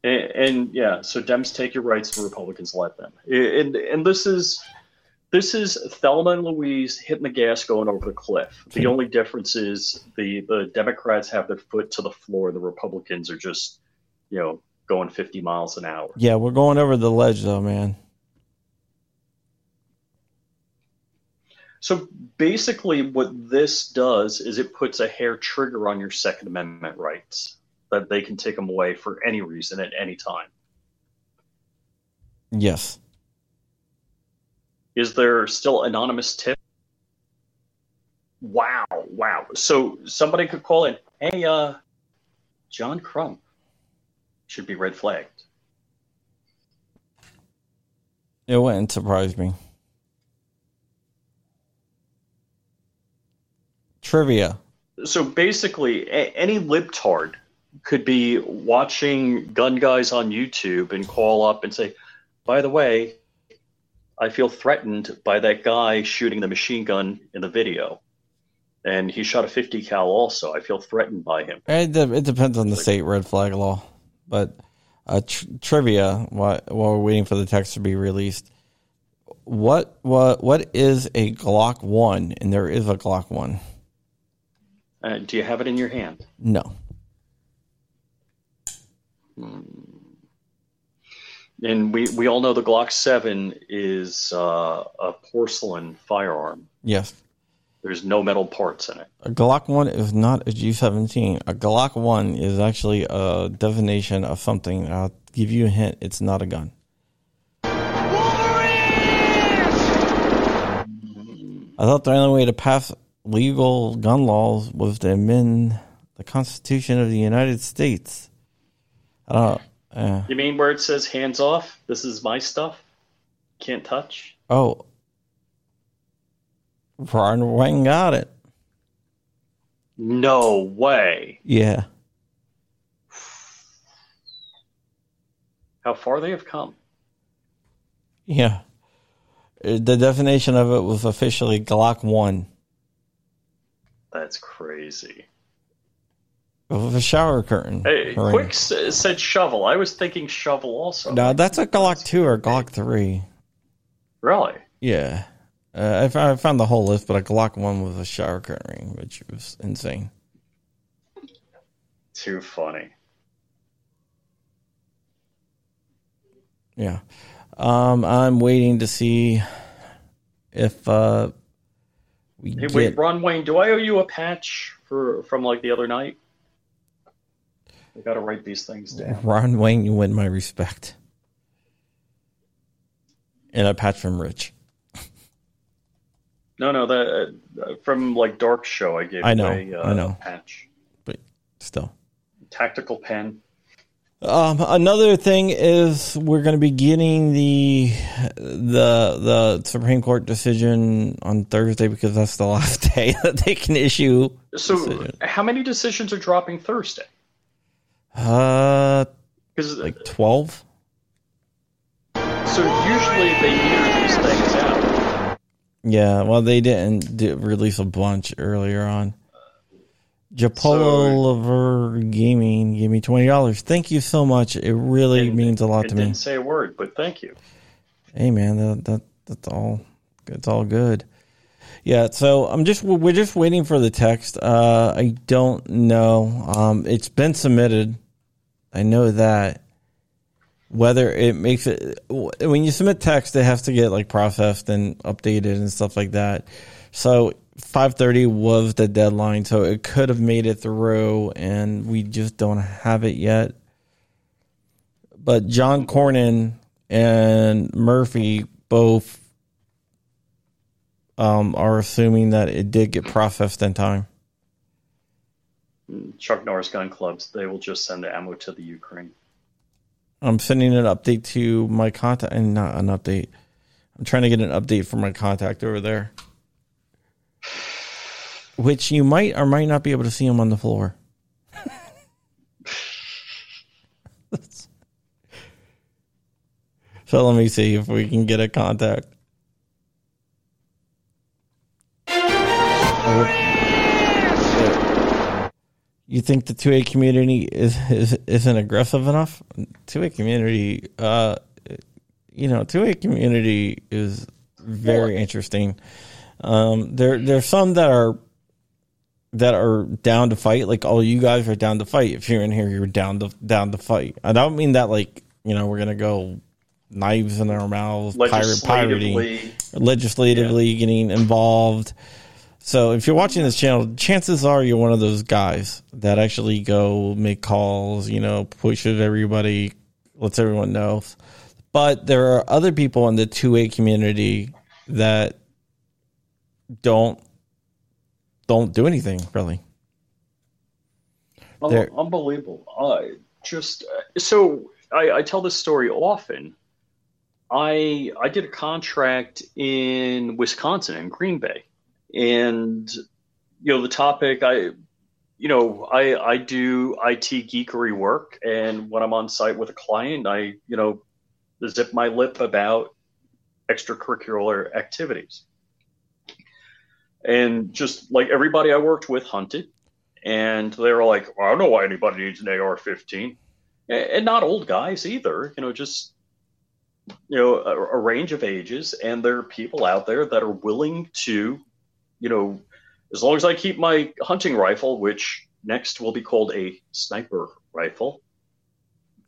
And, and yeah, so Dems take your rights, and Republicans let them. And and this is this is Thelma and Louise hitting the gas, going over the cliff. The only difference is the the Democrats have their foot to the floor, the Republicans are just, you know, going 50 miles an hour. Yeah, we're going over the ledge though, man. So basically, what this does is it puts a hair trigger on your Second Amendment rights that they can take them away for any reason at any time. Yes. Is there still anonymous tip? Wow, wow. So somebody could call in, hey, uh, John Crump should be red flagged. It wouldn't surprise me. Trivia. So basically, a- any libtard could be watching gun guys on YouTube and call up and say, by the way, I feel threatened by that guy shooting the machine gun in the video. And he shot a 50 cal also. I feel threatened by him. It, de- it depends on the state red flag law, but uh, tr- trivia. While, while we're waiting for the text to be released, what what what is a Glock one? And there is a Glock one. Uh, do you have it in your hand? No. And we, we all know the Glock 7 is uh, a porcelain firearm. Yes. There's no metal parts in it. A Glock one is not a G seventeen. A Glock one is actually a definition of something. I'll give you a hint. It's not a gun. I thought the only way to pass legal gun laws was to amend the Constitution of the United States. I don't. Uh, You mean where it says hands off? This is my stuff? Can't touch? oh, Ron Wayne got it. No way. Yeah. How far they have come. Yeah. Uh, The definition of it was officially Glock 1 That's crazy. With a shower curtain. Hey, ring. Quick s- said shovel. I was thinking shovel also. No, that's a Glock 2 or Glock 3. Really? Yeah. Uh, I, found, I found the whole list, but a Glock 1 with a shower curtain ring, which was insane. Too funny. Yeah. Um, I'm waiting to see if uh, we Hey, get. wait, Ron Wayne, do I owe you a patch for from like the other night? I gotta write these things down. Ron Wayne, you win my respect. And a patch from Rich. [laughs] No, no, that uh, from like Dark Show. I gave I know, away, uh, I know. patch, But still. tactical pen. Um, another thing is we're going to be getting the the the Supreme Court decision on Thursday because that's the [laughs] last day that they can issue. So, decision. how many decisions are dropping Thursday? Uh, Because like twelve. so usually they meter these things out. Yeah, well, they didn't do, release a bunch earlier on. Japolover Gaming gave me twenty dollars. Thank you so much. It really And means a lot it to me. didn't say a word, but thank you. Hey man, that, that that's all. It's all good. Yeah, so I'm just we're just waiting for the text. Uh, I don't know. Um, it's been submitted. I know that. Whether it makes it when you submit text, it has to get like processed and updated and stuff like that. So 5:30 was the deadline, so it could have made it through, and we just don't have it yet. But John Cornyn and Murphy both um, are assuming that it did get processed in time. Chuck Norris gun clubs. They will just send the ammo to the Ukraine. I'm sending an update to my contact, and not an update. I'm trying to get an update from my contact over there, which you might or might not be able to see him on the floor. [laughs] so let me see if we can get a contact. You think the 2A community is, is isn't aggressive enough? 2A community, uh, you know, 2A community is very interesting. Um, there there's some that are that are down to fight. Like, all you guys are down to fight. If you're in here, you're down to down to fight. I don't mean that like you know we're gonna go knives in our mouths, pirate pirating, Legislatively, legislatively getting involved. So if you're watching this channel, chances are you're one of those guys that actually go make calls, you know, pushes everybody, lets everyone know. But there are other people in the 2A community that don't don't do anything really. There- unbelievable. Uh, just uh, so I, I tell this story often. I I did a contract in Wisconsin in Green Bay, and you know the topic I you know I I do IT geekery work, and when I'm on site with a client, I you know zip my lip about extracurricular activities, and just like everybody I worked with hunted. And they were like, well, I don't know why anybody needs an AR-15, and not old guys either. You know, just you know, a, a range of ages, and there are people out there that are willing to, you know, as long as I keep my hunting rifle, which next will be called a sniper rifle.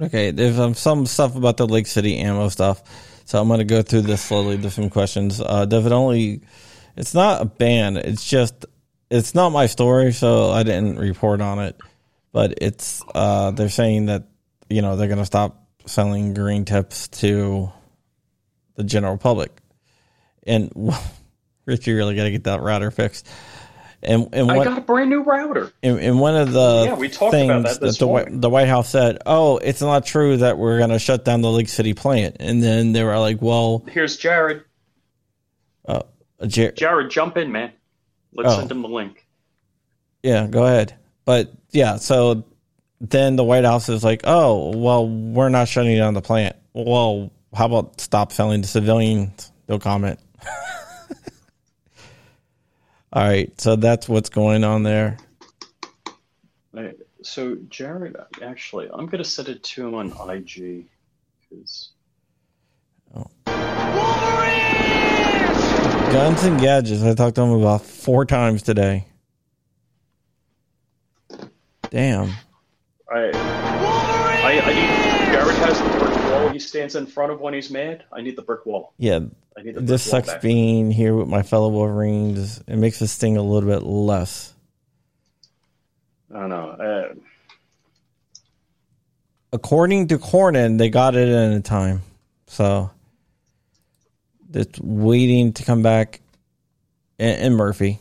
Okay, there's um, some stuff about the Lake City ammo stuff, so I'm going to go through this slowly. Some questions. Uh, it only? It's not a ban. It's just it's not my story, so I didn't report on it. But it's uh, they're saying that you know they're going to stop selling green tips to the general public, and [laughs] you really got to get that router fixed. And and I got a brand new router. And, in one of the Yeah, we talked things about that this the, White, the White House said, "Oh, it's not true that we're going to shut down the Lake City plant," and then they were like, "Well, Here's Jared. uh, Jer- Jared, jump in, man. Let's Oh. send him the link. yeah, go ahead." But yeah, so then the White House is like, "Oh, well, we're not shutting down the plant." Well, how about stop selling to civilians? No comment. [laughs] All right, so that's what's going on there. Right. So Jared, actually, I'm gonna set it to him on IG because Guns and gadgets. I talked to him about four times today. Damn. I, I I need Jared has the brick wall he stands in front of when he's mad. I need the brick wall. Yeah, I need the brick this sucks being here with my fellow Wolverines. It makes this thing a little bit less. I don't know. Uh, According to Cornyn, they got it in a time. So it's waiting to come back. And, and Murphy.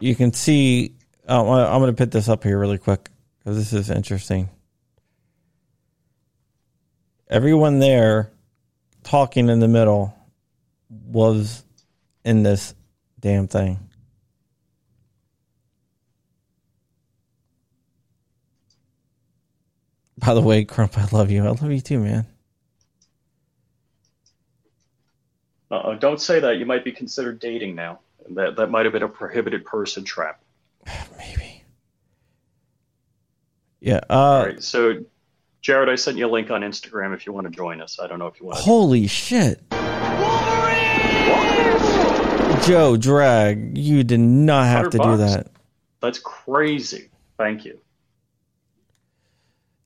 You can see. Oh, I'm going to put this up here really quick because this is interesting. Everyone there talking in the middle was in this damn thing. By the way, Crump, I love you. I love you too, man. uh, don't say that. You might be considered dating now. That that might have been a prohibited person trap. [sighs] Maybe. Yeah. Uh, All right. So, Jared, I sent you a link on Instagram if you want to join us. I don't know if you want to. Holy shit. Joe Drag, you did not have 100 to do that. That's crazy. Thank you.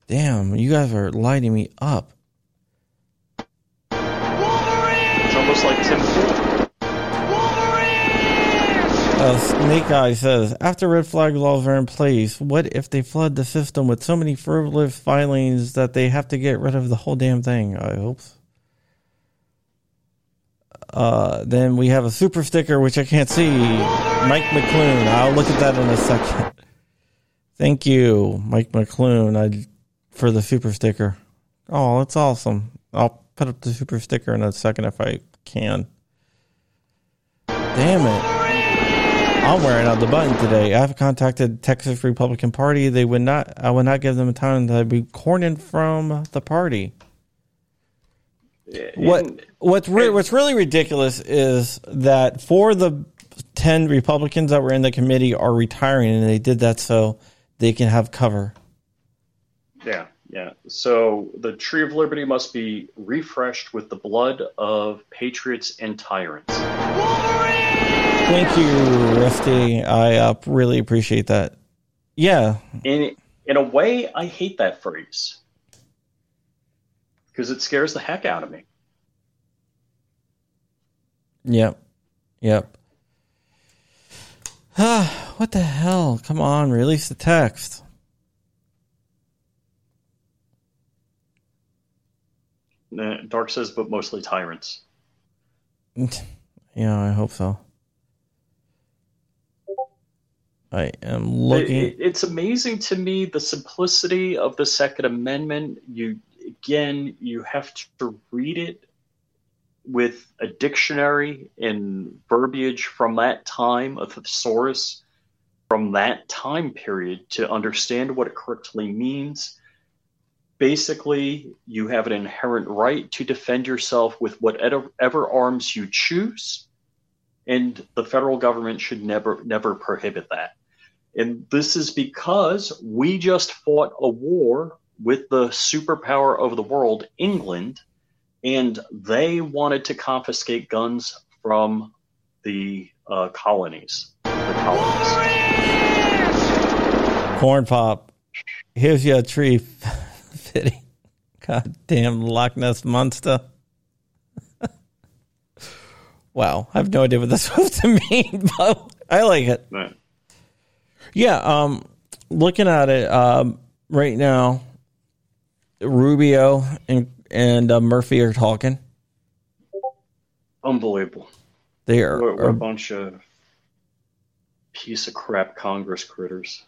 Damn, you guys are lighting me up. Uh, Snake Eye says, after red flag laws are in place, what if they flood the system with so many frivolous filings that they have to get rid of the whole damn thing? I hope. Uh, then we have a super sticker, which I can't see. Mike McClune. I'll look at that in a second. [laughs] Thank you, Mike McClune, I, for the super sticker. Oh, that's awesome. I'll put up the super sticker in a second if I can. Damn it. I'm wearing out the button today. I've contacted Texas Republican Party. They would not. I would not give them a time to be cornered from the party. What what's re- what's really ridiculous is that for the ten Republicans that were in the committee are retiring, and they did that so they can have cover. Yeah, yeah. So the Tree of Liberty must be refreshed with the blood of patriots and tyrants. Thank you, Rusty. I uh, really appreciate that. Yeah, In in a way, I hate that phrase because it scares the heck out of me. Yep. Yep. Ah, [sighs] what the hell? Come on, release the text. Dark says, but mostly tyrants. [laughs] Yeah, I hope so. I am looking. it- it's amazing to me the simplicity of the Second Amendment. You again, you have to read it with a dictionary and verbiage from that time, a thesaurus from that time period to understand what it correctly means. Basically, you have an inherent right to defend yourself with whatever arms you choose, and the federal government should never never prohibit that. And this is because we just fought a war with the superpower of the world, England, and they wanted to confiscate guns from the uh, colonies. The colonies. Corn pop. Here's your tree, Fitty. Goddamn Loch Ness monster. [laughs] wow, I have no idea what that's supposed [laughs] to mean, but I like it. Right. Yeah, um, looking at it um, right now, Rubio and and uh, Murphy are talking. Unbelievable. They are, We're, we're a bunch of piece of crap Congress critters.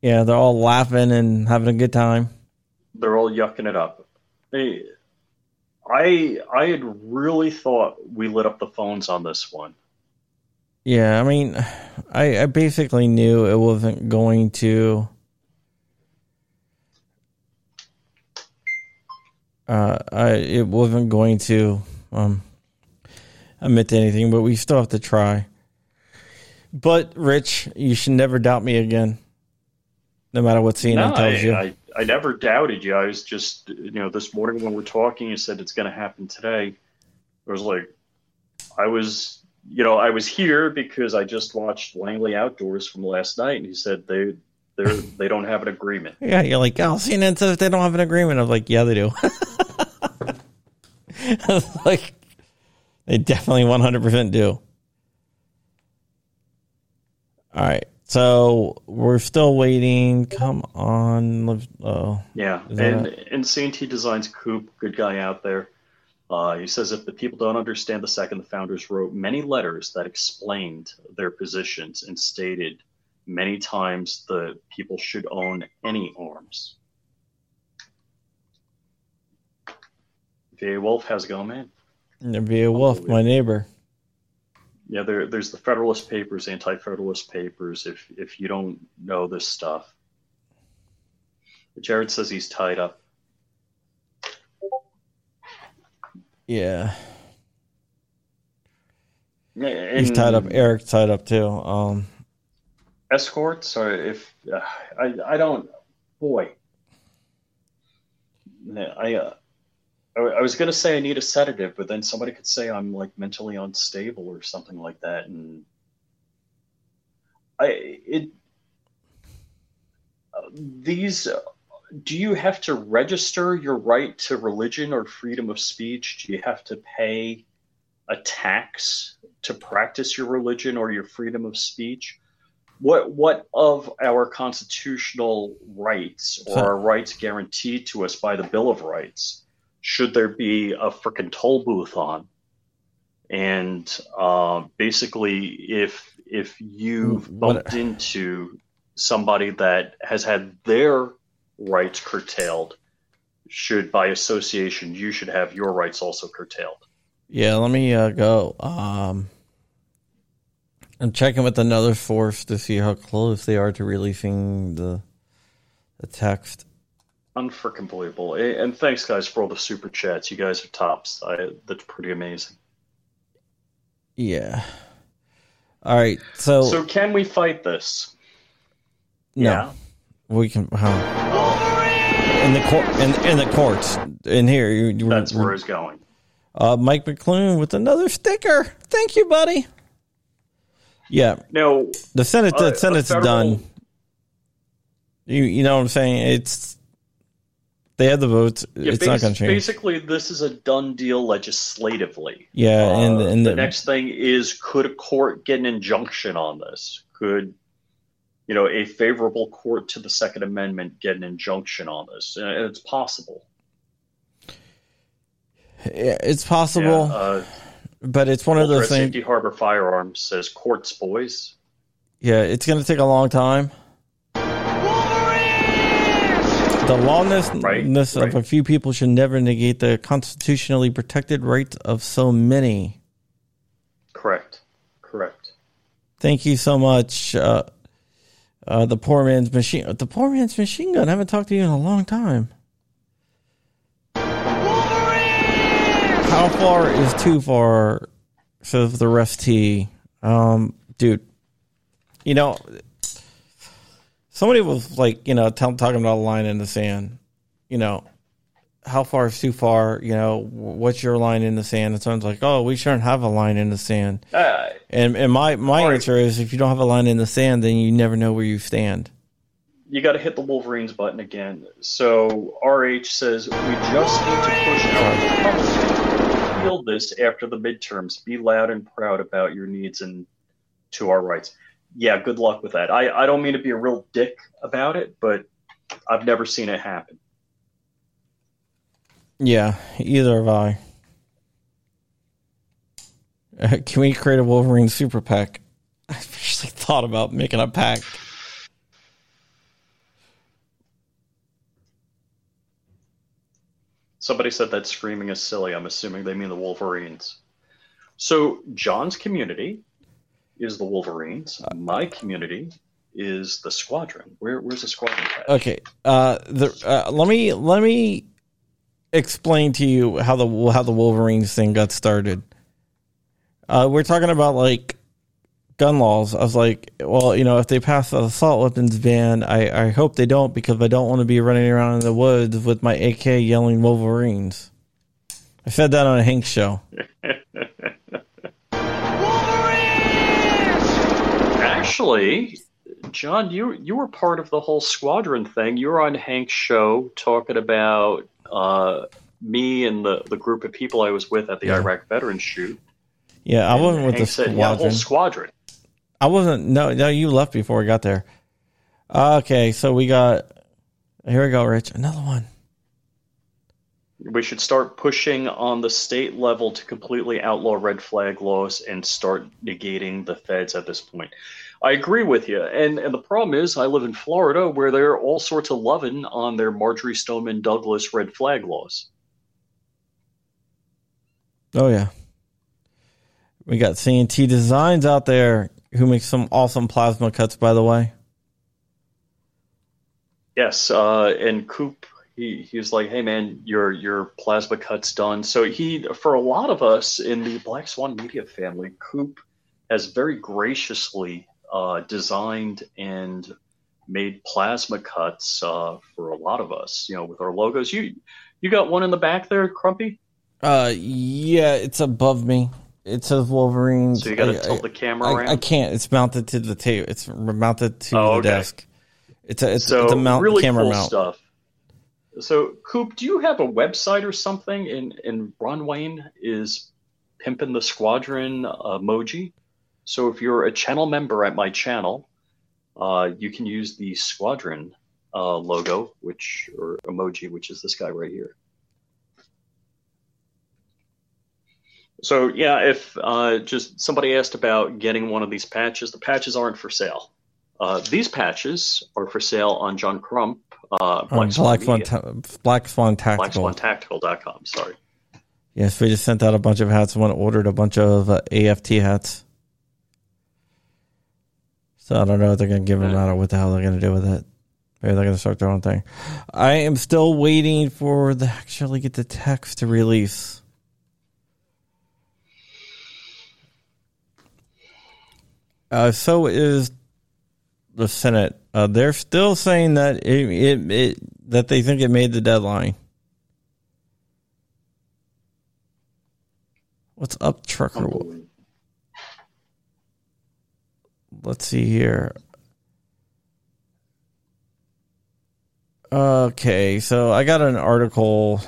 yeah, they're all laughing and having a good time. They're all yucking it up. Hey, I I had really thought we lit up the phones on this one. Yeah, I mean, I, I basically knew it wasn't going to. Uh, I it wasn't going to um admit to anything, but we still have to try. But Rich, you should never doubt me again, no matter what CNN No, I, tells you. I, I never doubted you. I was just, you know, this morning when we're talking, you said it's going to happen today. I was like, I was, you know, I was here because I just watched Langley Outdoors from last night, and he said they they they don't have an agreement. [laughs] yeah, you're like, oh, CNN says they don't have an agreement. I'm like, yeah, they do. [laughs] like, they definitely 100% do. All right. So we're still waiting. Come on. Oh, Yeah, and and C&T Designs Coop, good guy out there. Uh, he says if the people don't understand the second, the founders wrote many letters that explained their positions and stated many times the people should own any arms. VA Wolf, how's it going, man? be a wolf, my neighbor. Yeah, there, there's the Federalist Papers, Anti-Federalist Papers. If if you don't know this stuff, Jared says he's tied up. Yeah. Yeah, He's tied up. Eric tied up too. Um, escorts or if uh, I I don't boy I uh, I, I was gonna say I need a sedative but then somebody could say I'm like mentally unstable or something like that and I it uh, these uh, do you have to register your right to religion or freedom of speech? Do you have to pay a tax to practice your religion or your freedom of speech? What what of our constitutional rights or our rights guaranteed to us by the Bill of Rights should there be a frickin' toll booth on? And uh, basically, if if you've What- bumped into somebody that has had their rights curtailed, should by association you should have your rights also curtailed? yeah, let me uh, go. Um, I'm checking with another source to see how close they are to releasing the the text. Unfreaking believable. And thanks, guys, for all the super chats. You guys are tops. I, that's pretty amazing. Yeah. All right. So, So can we fight this? no, Yeah. We can. How? In the court, in, in the courts, in here, you, you That's where it's going. uh, Mike McClune with another sticker. Thank you, buddy. Yeah, Now, the Senate, Uh, the Senate's federal- done. You, you know what I'm saying? It's they have the votes. yeah, it's not going to change. basically, this is a done deal legislatively. yeah, and Uh, and the the, next thing is could a court get an injunction on this? Could you know a favorable court to the Second Amendment get an injunction on this? And it's possible. yeah, it's possible, Yeah, uh, but it's one of those things. Safety Harbor Firearms says courts, boys. Yeah, it's going to take a long time. The lawlessness Right, of right. a few people should never negate the constitutionally protected rights of so many. Correct. Correct. Thank you so much. Uh, uh, the poor man's machine. The poor man's machine gun. I haven't talked to you in a long time. Wolverine! How far is too far? Says the rest T. Um, dude, you know, somebody was like, you know, tell, talking about a line in the sand. You know, how far is too far? You know, what's your line in the sand? And someone's like, oh, we shouldn't have a line in the sand. Uh, And and my my right. answer is if you don't have a line in the sand, then you never know where you stand. you got to hit the Wolverines button again. So RH says we just need to push our field this after the midterms. Be loud and proud about your needs and to our rights. Yeah, good luck with that. I, I don't mean to be a real dick about it, but I've never seen it happen. Yeah, either have I. Uh, can we create a Wolverine super pack? [laughs] I've actually thought about making a pack. Somebody said that screaming is silly. I'm assuming they mean the Wolverines. So John's community is the Wolverines. My community is the Squadron. Where where's the Squadron? Patch? Okay. Uh, the uh, let me let me explain to you how the how the Wolverines thing got started. Uh, we're talking about like gun laws. I was like, well, you know, if they pass an assault weapons ban, I I hope they don't because I don't want to be running around in the woods with my AK yelling Wolverines. I said that on a Hank show. Actually, John, you you were part of the whole Squadron thing. You were on Hank's show talking about uh, me and the, the group of people I was with at the Yeah. Iraq Veterans Shoot. Yeah, I wasn't with the Hank said, yeah, squadron. whole squadron. I wasn't. No, no, you left before we got there. Okay, so we got. Here we go, Rich. Another one. We should start pushing on the state level to completely outlaw red flag laws and start negating the feds at this point. I agree with you. And and the problem is I live in Florida where they're all sorts of loving on their Marjory Stoneman Douglas red flag laws. Oh yeah. We got CNT Designs out there who makes some awesome plasma cuts, by the way. Yes, uh, and Coop, he, he was like, "Hey man, your your plasma cut's done." So he, for a lot of us in the Black Swan Media family, Coop has very graciously uh, designed and made plasma cuts uh, for a lot of us. You know, with our logos. You you got one in the back there, Crumpy. Uh, yeah, it's above me. It says Wolverine. So you got to tilt the camera I, around. I can't. It's mounted to the table. It's mounted to Oh, the okay. desk. It's a it's, so it's a mount really camera cool mount. stuff. So Coop, do you have a website or something? And and Ron Wayne is pimping the squadron emoji. So if you're a channel member at my channel, uh, you can use the squadron uh, logo, which or emoji, which is this guy right here. So yeah, if uh, just somebody asked about getting one of these patches, the patches aren't for sale. Uh, these patches are for sale on John Crump, uh, Um, Black, Swan Black Swan, ta- Black Swan Tactical. BlackSwanTactical.com. Sorry. Yes, we just sent out a bunch of hats. Someone ordered a bunch of uh, AFT hats. So I don't know if they're going to give them out or what the hell they're going to do with it. Maybe they're going to start their own thing. I am still waiting for the actually get the text to release. Uh, so is the Senate. Uh, they're still saying that it, it, it that they think it made the deadline. What's up, trucker? Let's see here. Okay, so I got an article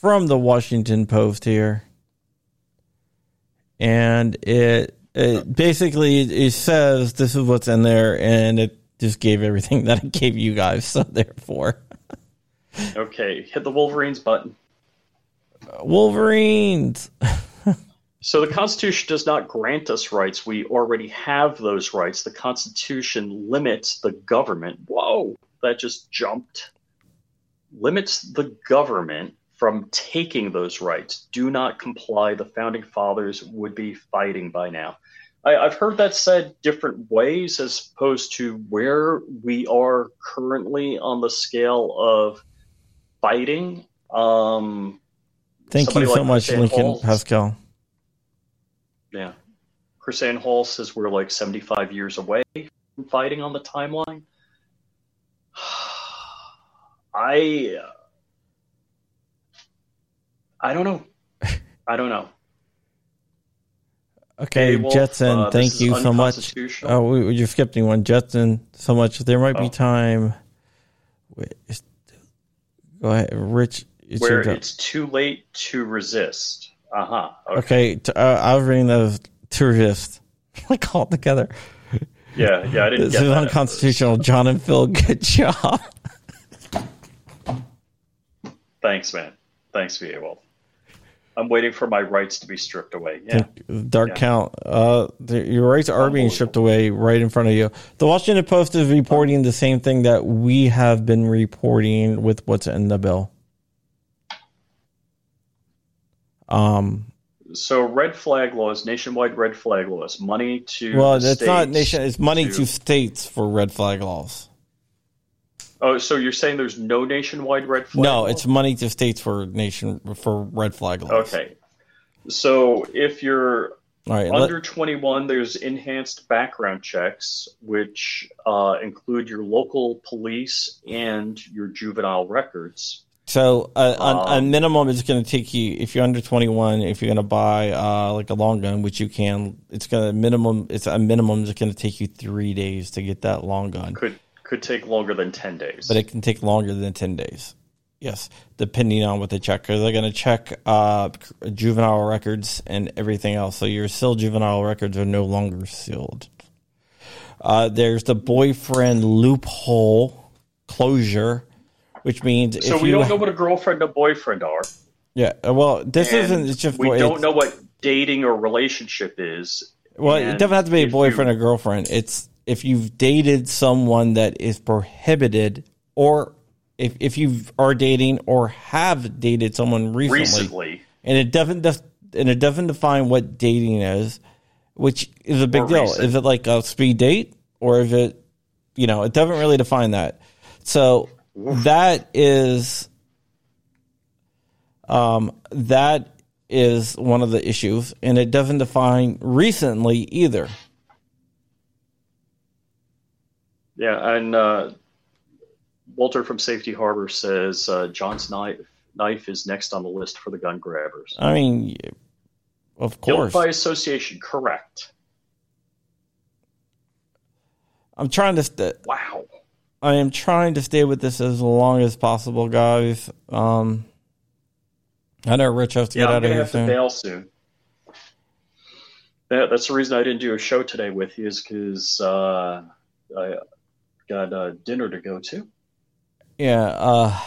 from the Washington Post here, and it it basically it says this is what's in there, and it just gave everything [laughs] that it gave you guys. So therefore, Okay, hit the Wolverines button. Wolverines. [laughs] So the Constitution does not grant us rights. We already have those rights. The Constitution limits the government. Whoa, that just jumped. Limits the government from taking those rights. Do not comply. The founding fathers would be fighting by now. I, I've heard that said different ways as opposed to where we are currently on the scale of fighting. Um, Thank you so like much, Lincoln. Pascal. Yeah. Chris Hall says we're like 75 years away from fighting on the timeline. [sighs] I I don't know. I don't know. Okay, Hey, Wolf, Jetson, uh, thank you so much. Oh, we, you're skipping one. Jetson, so much. There might Oh. be time. Wait, is- go ahead, Rich. It's Where your it's too late to resist. Uh huh. Okay. Okay, t- uh, I was reading those to resist. like all together. Yeah, yeah. I didn't This get is unconstitutional. John and Phil, good job. Thanks, man. Thanks, VA Wolf. I'm waiting for my rights to be stripped away. Yeah. Dark Yeah. count. Uh, the, your rights are being stripped away right in front of you. The Washington Post is reporting the same thing that we have been reporting with what's in the bill. Um, So red flag laws, nationwide red flag laws, money to well, that's not nation. It's money to- to states for red flag laws. Oh, so you're saying there's no nationwide red flag? No, law? it's money to states for nation for red flag laws. okay. So if you're right. let- under 21, there's enhanced background checks, which uh, include your local police and your juvenile records. So uh, a, a Um, minimum is going to take you if you're under 21. If you're going to buy uh, like a long gun, which you can, it's going to minimum. It's a minimum. It's going to take you three days to get that long gun, Could could take longer than 10 days. but it can take longer than 10 days. Yes, depending on what they check, because they're going to check uh, juvenile records and everything else. So your sealed juvenile records are no longer sealed. Uh, there's the boyfriend loophole closure, which means so we don't know what a girlfriend and a boyfriend are. yeah. Uh, well, this and isn't. It's just we boy- don't know what dating or relationship is. Well, it doesn't have to be a boyfriend you- or girlfriend. It's if you've dated someone that is prohibited, or if if you are dating or have dated someone recently, recently. and it doesn't def- and it doesn't define what dating is, which is a big deal. recent. Is it like a speed date, or is it, you know, it doesn't really define that. So that is, um, that is one of the issues, and it doesn't define recently either. Yeah, and uh, Walter from Safety Harbor says uh, John's knife knife is next on the list for the gun grabbers. I mean, of Guilt course, by association, correct. I'm trying to. St- Wow. I am trying to stay with this as long as possible, guys. Um, I know Rich has to Yeah, get I'm out of here have to soon. bail soon. That, that's the reason I didn't do a show today with you is because uh, I got uh, dinner to go to. Yeah. Uh,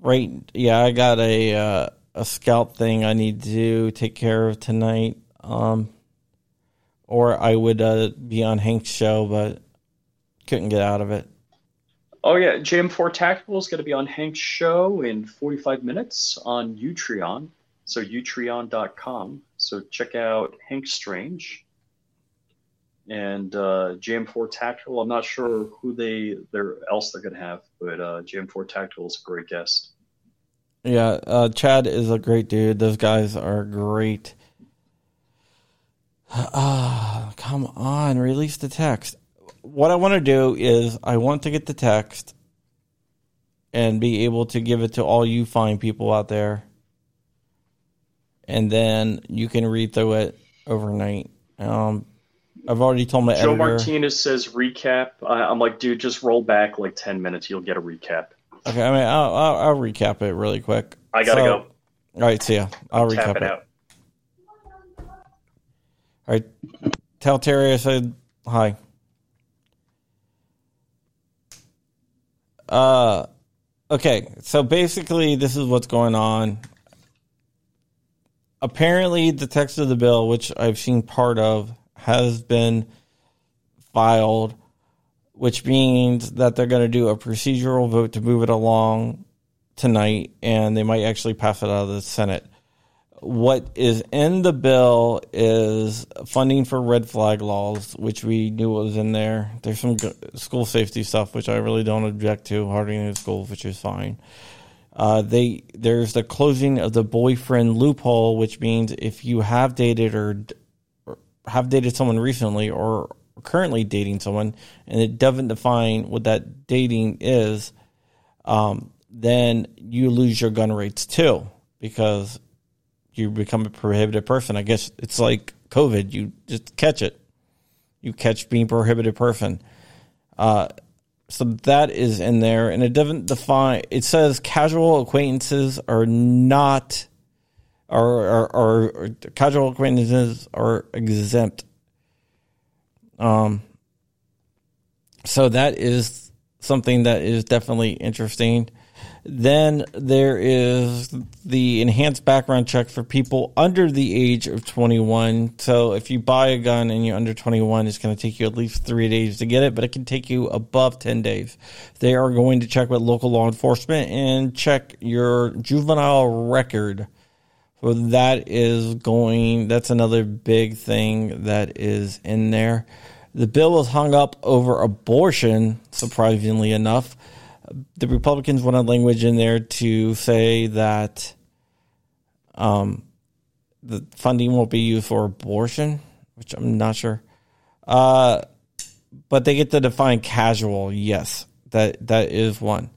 right. Yeah, I got a uh, a scalp thing I need to take care of tonight. Um, or I would uh, be on Hank's show, but couldn't get out of it. Oh yeah, JM4 Tactical is going to be on Hank's show in 45 minutes on Utreon. So utreon.com. So check out Hank Strange and uh, JM4 Tactical. I'm not sure who they they're else they're going to have, but uh, JM4 Tactical is a great guest. Yeah, uh, Chad is a great dude. Those guys are great. [sighs] Ah, come on, release the text. What I want to do is I want to get the text and be able to give it to all you fine people out there. And then you can read through it overnight. Um, I've already told my Joe editor. Martinez says recap. I, I'm like, dude, just roll back like 10 minutes. You'll get a recap. Okay, I mean, I'll, I'll, I'll recap it really quick. I gotta So- go. All right, see ya. I'll recap Tap it out. All right, tell Terry I said hi. Uh, okay. So basically, this is what's going on. Apparently, the text of the bill, which I've seen part of, has been filed, which means that they're going to do a procedural vote to move it along tonight, and they might actually pass it out of the Senate. What is in the bill is funding for red flag laws, which we knew was in there. There's some school safety stuff, which I really don't object to, hardening the schools, which is fine. Uh, they there's the closing of the boyfriend loophole, which means if you have dated or, or have dated someone recently or currently dating someone, and it doesn't define what that dating is, um, then you lose your gun rates too because you become a prohibited person. I guess it's like COVID. You just catch it. You catch being prohibited person. Uh, so that is in there, and it doesn't define. It says casual acquaintances are not, or or, or, or casual acquaintances are exempt. Um. So that is something that is definitely interesting. Then there is the enhanced background check for people under the age of 21. So if you buy a gun and you're under 21, it's going to take you at least three days to get it, but it can take you above 10 days. They are going to check with local law enforcement and check your juvenile record. So that is going, that's another big thing that is in there. The bill was hung up over abortion, surprisingly enough the Republicans wanted language in there to say that um, the funding won't be used for abortion, which I'm not sure. Uh, but they get to define casual. Yes, that that is one.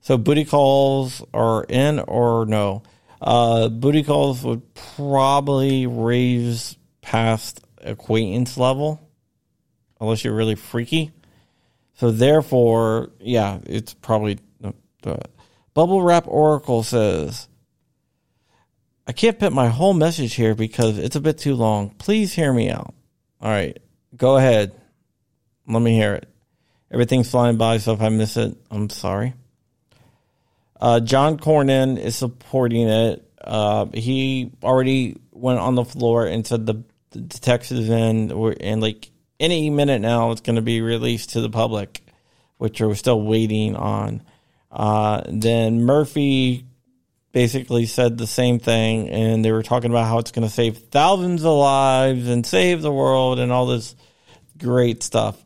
So booty calls are in or no. Uh, booty calls would probably raise past acquaintance level, unless you're really freaky. So therefore, yeah, it's probably bubble wrap oracle says. I can't put my whole message here because it's a bit too long. Please hear me out. All right, go ahead. Let me hear it. Everything's flying by, so if I miss it, I'm sorry. Uh, John Cornyn is supporting it. Uh, he already went on the floor and said the, the text is in, and like any minute now it's going to be released to the public, which we're still waiting on. Uh, then Murphy basically said the same thing, and they were talking about how it's going to save thousands of lives and save the world and all this great stuff.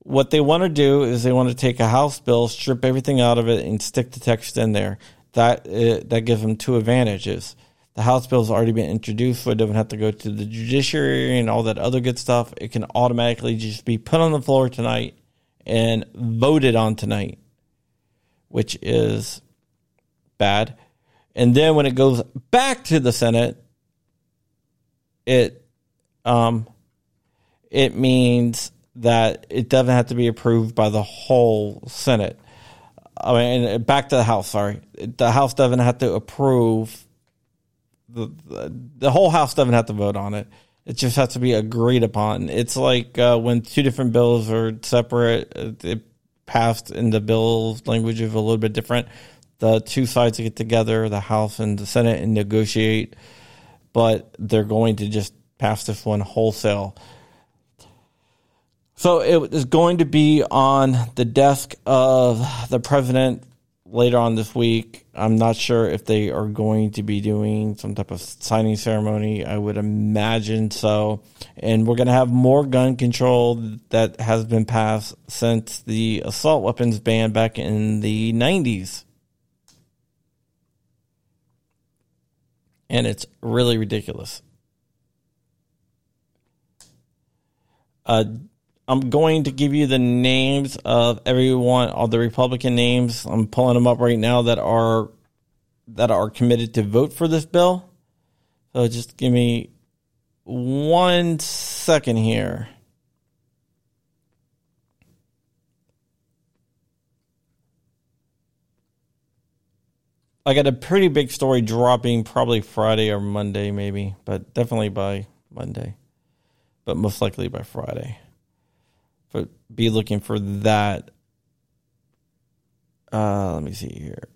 What they want to do is they want to take a House bill, strip everything out of it, and stick the text in there. That uh, that gives them two advantages the House bill has already been introduced, so it doesn't have to go to the judiciary and all that other good stuff. It can automatically just be put on the floor tonight and voted on tonight, which is bad. And then when it goes back to the Senate, it um it means that it doesn't have to be approved by the whole Senate. I mean, back to the House. Sorry, the House doesn't have to approve the, the, whole house doesn't have to vote on it. It just has to be agreed upon. It's like uh, when two different bills are separate, it passed in the bill's language is a little bit different. The two sides get together, the House and the Senate, and negotiate, but they're going to just pass this one wholesale. So it is going to be on the desk of the president later on this week. I'm not sure if they are going to be doing some type of signing ceremony. I would imagine so. And we're going to have more gun control that has been passed since the assault weapons ban back in the 90s. And it's really ridiculous. Uh, I'm going to give you the names of everyone, all the Republican names. I'm pulling them up right now that are that are committed to vote for this bill. So just give me one second here. I got a pretty big story dropping probably Friday or Monday, maybe, but definitely by Monday, but most likely by Friday. But be looking for that. Uh, let me see here.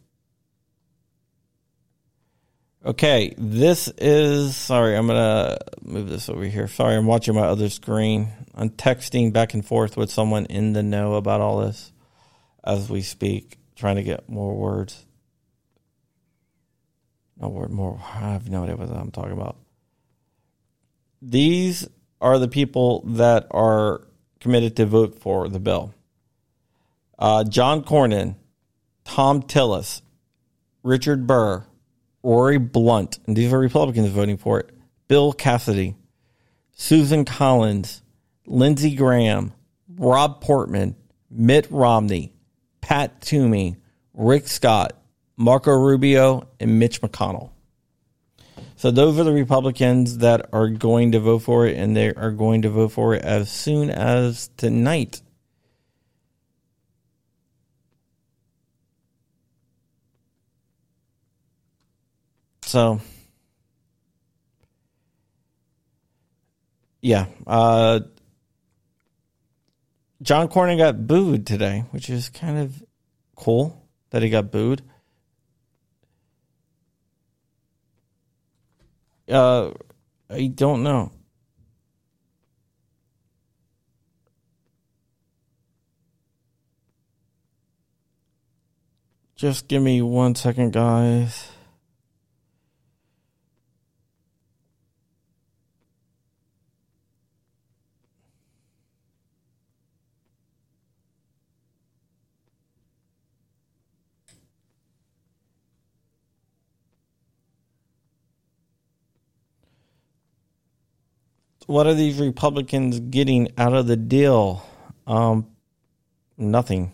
Okay, this is sorry. I'm gonna move this over here. Sorry, I'm watching my other screen. I'm texting back and forth with someone in the know about all this as we speak, trying to get more words. No word more. I have no idea what I'm talking about. These are the people that are committed to vote for the bill. Uh, John Cornyn, Thom Tillis, Richard Burr, Rory Blunt, and these are Republicans voting for it. Bill Cassidy, Susan Collins, Lindsey Graham, Rob Portman, Mitt Romney, Pat Toomey, Rick Scott, Marco Rubio, and Mitch McConnell. So those are the Republicans that are going to vote for it, and they are going to vote for it as soon as tonight. So, yeah, uh, John Cornyn got booed today, which is kind of cool that he got booed. Uh, I don't know. Just give me one second, guys. What are these Republicans getting out of the deal? Um, nothing.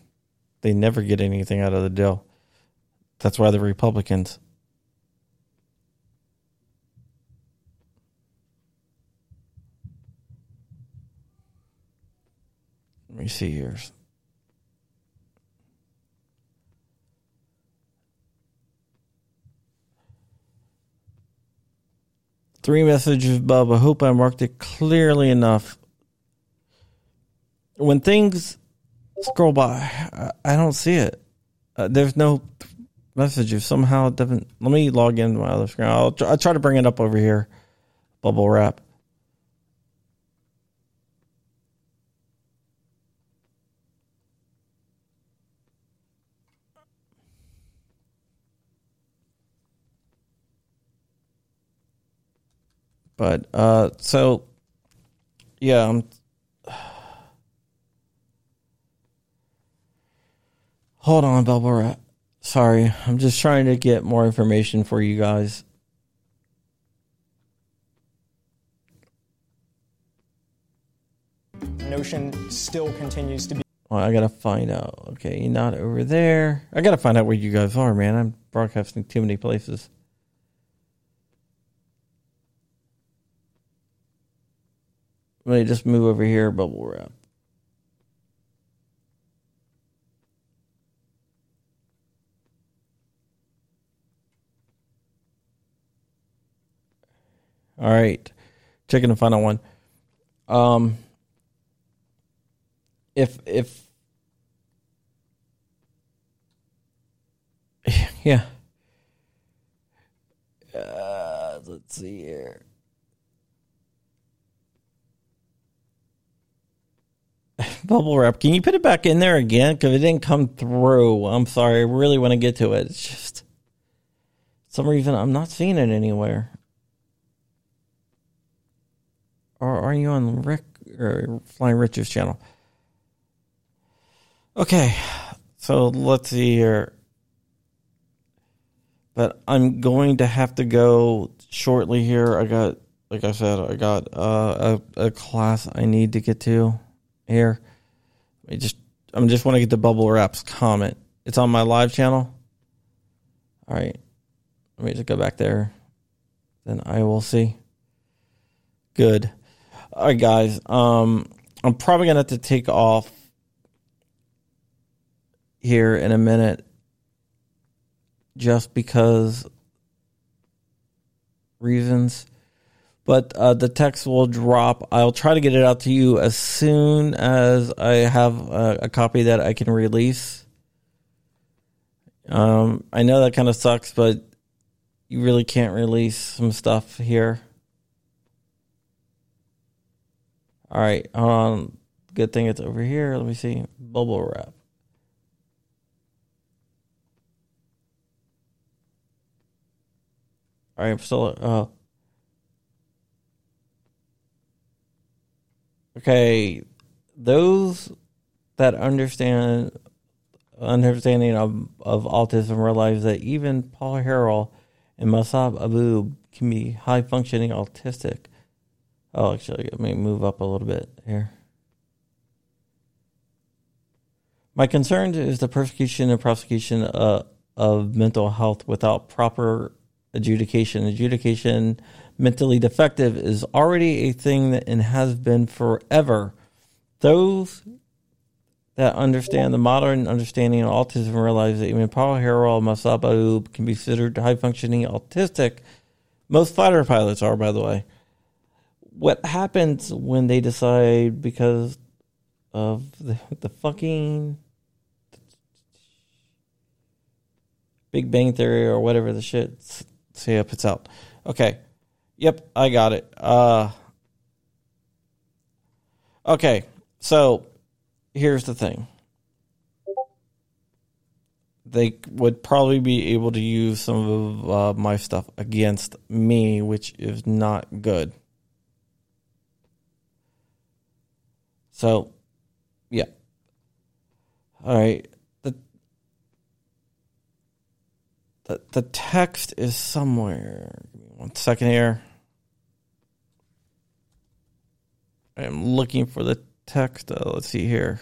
They never get anything out of the deal. That's why the Republicans. Let me see here. Three messages, Bob. I hope I marked it clearly enough. When things scroll by, I don't see it. Uh, there's no messages. Somehow it doesn't. Let me log into my other screen. I'll, I'll try to bring it up over here. Bubble wrap. But uh, so yeah, I'm. Hold on, Bubble Sorry, I'm just trying to get more information for you guys. Notion still continues to be. Well, I gotta find out. Okay, you're not over there. I gotta find out where you guys are, man. I'm broadcasting too many places. Let me just move over here, bubble wrap. All right, checking the final one. Um, if if [laughs] yeah, uh, let's see here. Bubble wrap. Can you put it back in there again? Because it didn't come through. I'm sorry. I really want to get to it. It's just some reason I'm not seeing it anywhere. Or are you on Rick or Flying Richard's channel? Okay, so let's see here. But I'm going to have to go shortly here. I got like I said, I got uh, a a class I need to get to here. I just I'm just want to get the bubble wraps comment. It's on my live channel. All right, let me just go back there. Then I will see. Good. All right, guys. Um, I'm probably gonna have to take off here in a minute, just because reasons. But uh, the text will drop. I'll try to get it out to you as soon as I have a, a copy that I can release. Um, I know that kind of sucks, but you really can't release some stuff here. All right, hold on. Good thing it's over here. Let me see. Bubble wrap. All right, I'm still. Uh, okay, those that understand understanding of, of autism realize that even Paul Harrell and Massad Ayoob can be high functioning autistic. Oh, actually, let me move up a little bit here. My concern is the persecution and prosecution uh, of mental health without proper adjudication. Adjudication mentally defective is already a thing that and has been forever. Those that understand the modern understanding of autism realize that even Paul Harrell Masaba can be considered high functioning autistic. Most fighter pilots are, by the way. What happens when they decide because of the, the fucking Big Bang Theory or whatever the shit see if it's out. Okay. Yep, I got it. Uh Okay. So here's the thing. They would probably be able to use some of uh, my stuff against me, which is not good. So, yeah. All right. The the text is somewhere. Give me one second here. I am looking for the text. Uh, let's see here.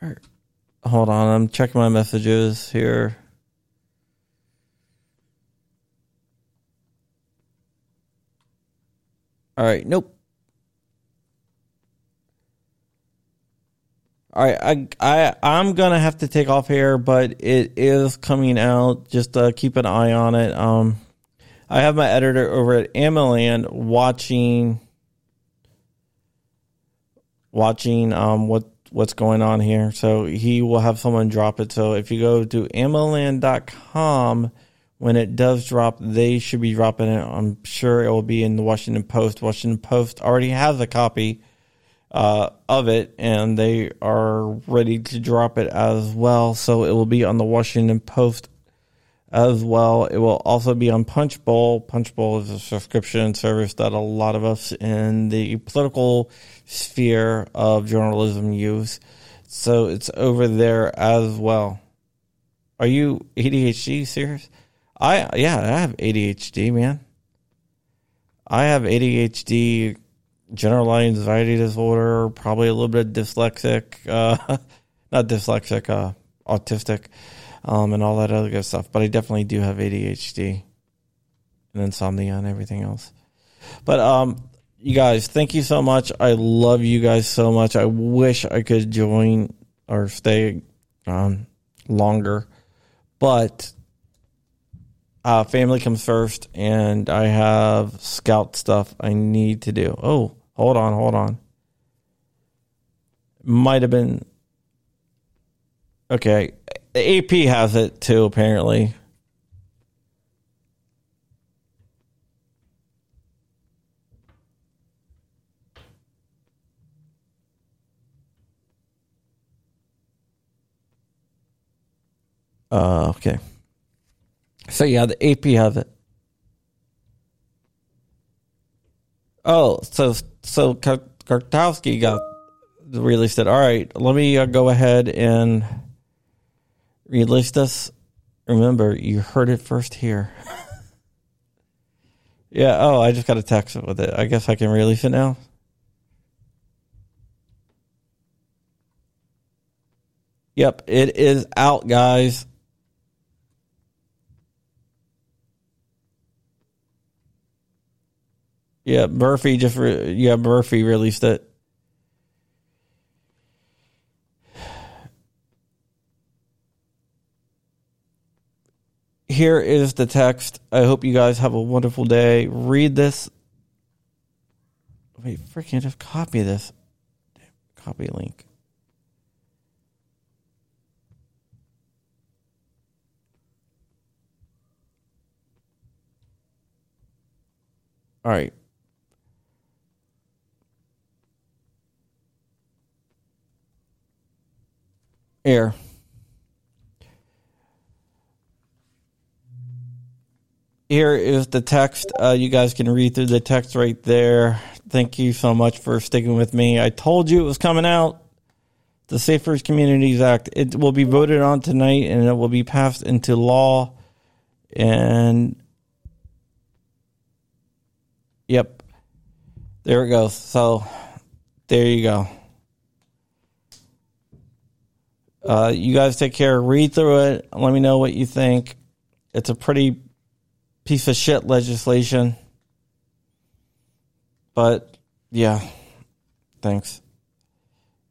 Where? Hold on, I'm checking my messages here. All right, nope. All right, I I I'm gonna have to take off here, but it is coming out. Just uh, keep an eye on it. Um, I have my editor over at AmmoLand watching watching um what what's going on here. So he will have someone drop it. So if you go to ammoland.com when it does drop, they should be dropping it. I'm sure it will be in the Washington Post. Washington Post already has a copy uh, of it, and they are ready to drop it as well. So it will be on the Washington Post as well. It will also be on Punchbowl. Punchbowl is a subscription service that a lot of us in the political sphere of journalism use. So it's over there as well. Are you ADHD serious? I yeah, I have ADHD, man. I have ADHD, generalized anxiety disorder, probably a little bit dyslexic, uh, [laughs] not dyslexic, uh, autistic, um, and all that other good stuff. But I definitely do have ADHD and insomnia and everything else. But um, you guys, thank you so much. I love you guys so much. I wish I could join or stay um, longer, but uh, family comes first, and I have scout stuff I need to do. Oh, hold on, hold on. Might have been okay. AP has it too, apparently. Uh, okay. So yeah, the AP has it. Oh, so so Kartowski got released it. All right, let me uh, go ahead and release this. Remember, you heard it first here. [laughs] yeah, oh, I just got a text with it. I guess I can release it now. Yep, it is out, guys. Yeah, Murphy just re- yeah Murphy released it. Here is the text. I hope you guys have a wonderful day. Read this. Wait, freaking just copy this. Copy link. All right. Here. Here is the text. Uh, you guys can read through the text right there. Thank you so much for sticking with me. I told you it was coming out. The Safer Communities Act. It will be voted on tonight and it will be passed into law. And Yep. There it goes. So there you go. Uh, you guys take care. Read through it. Let me know what you think. It's a pretty piece of shit legislation. But yeah, thanks.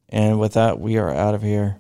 And with that, we are out of here.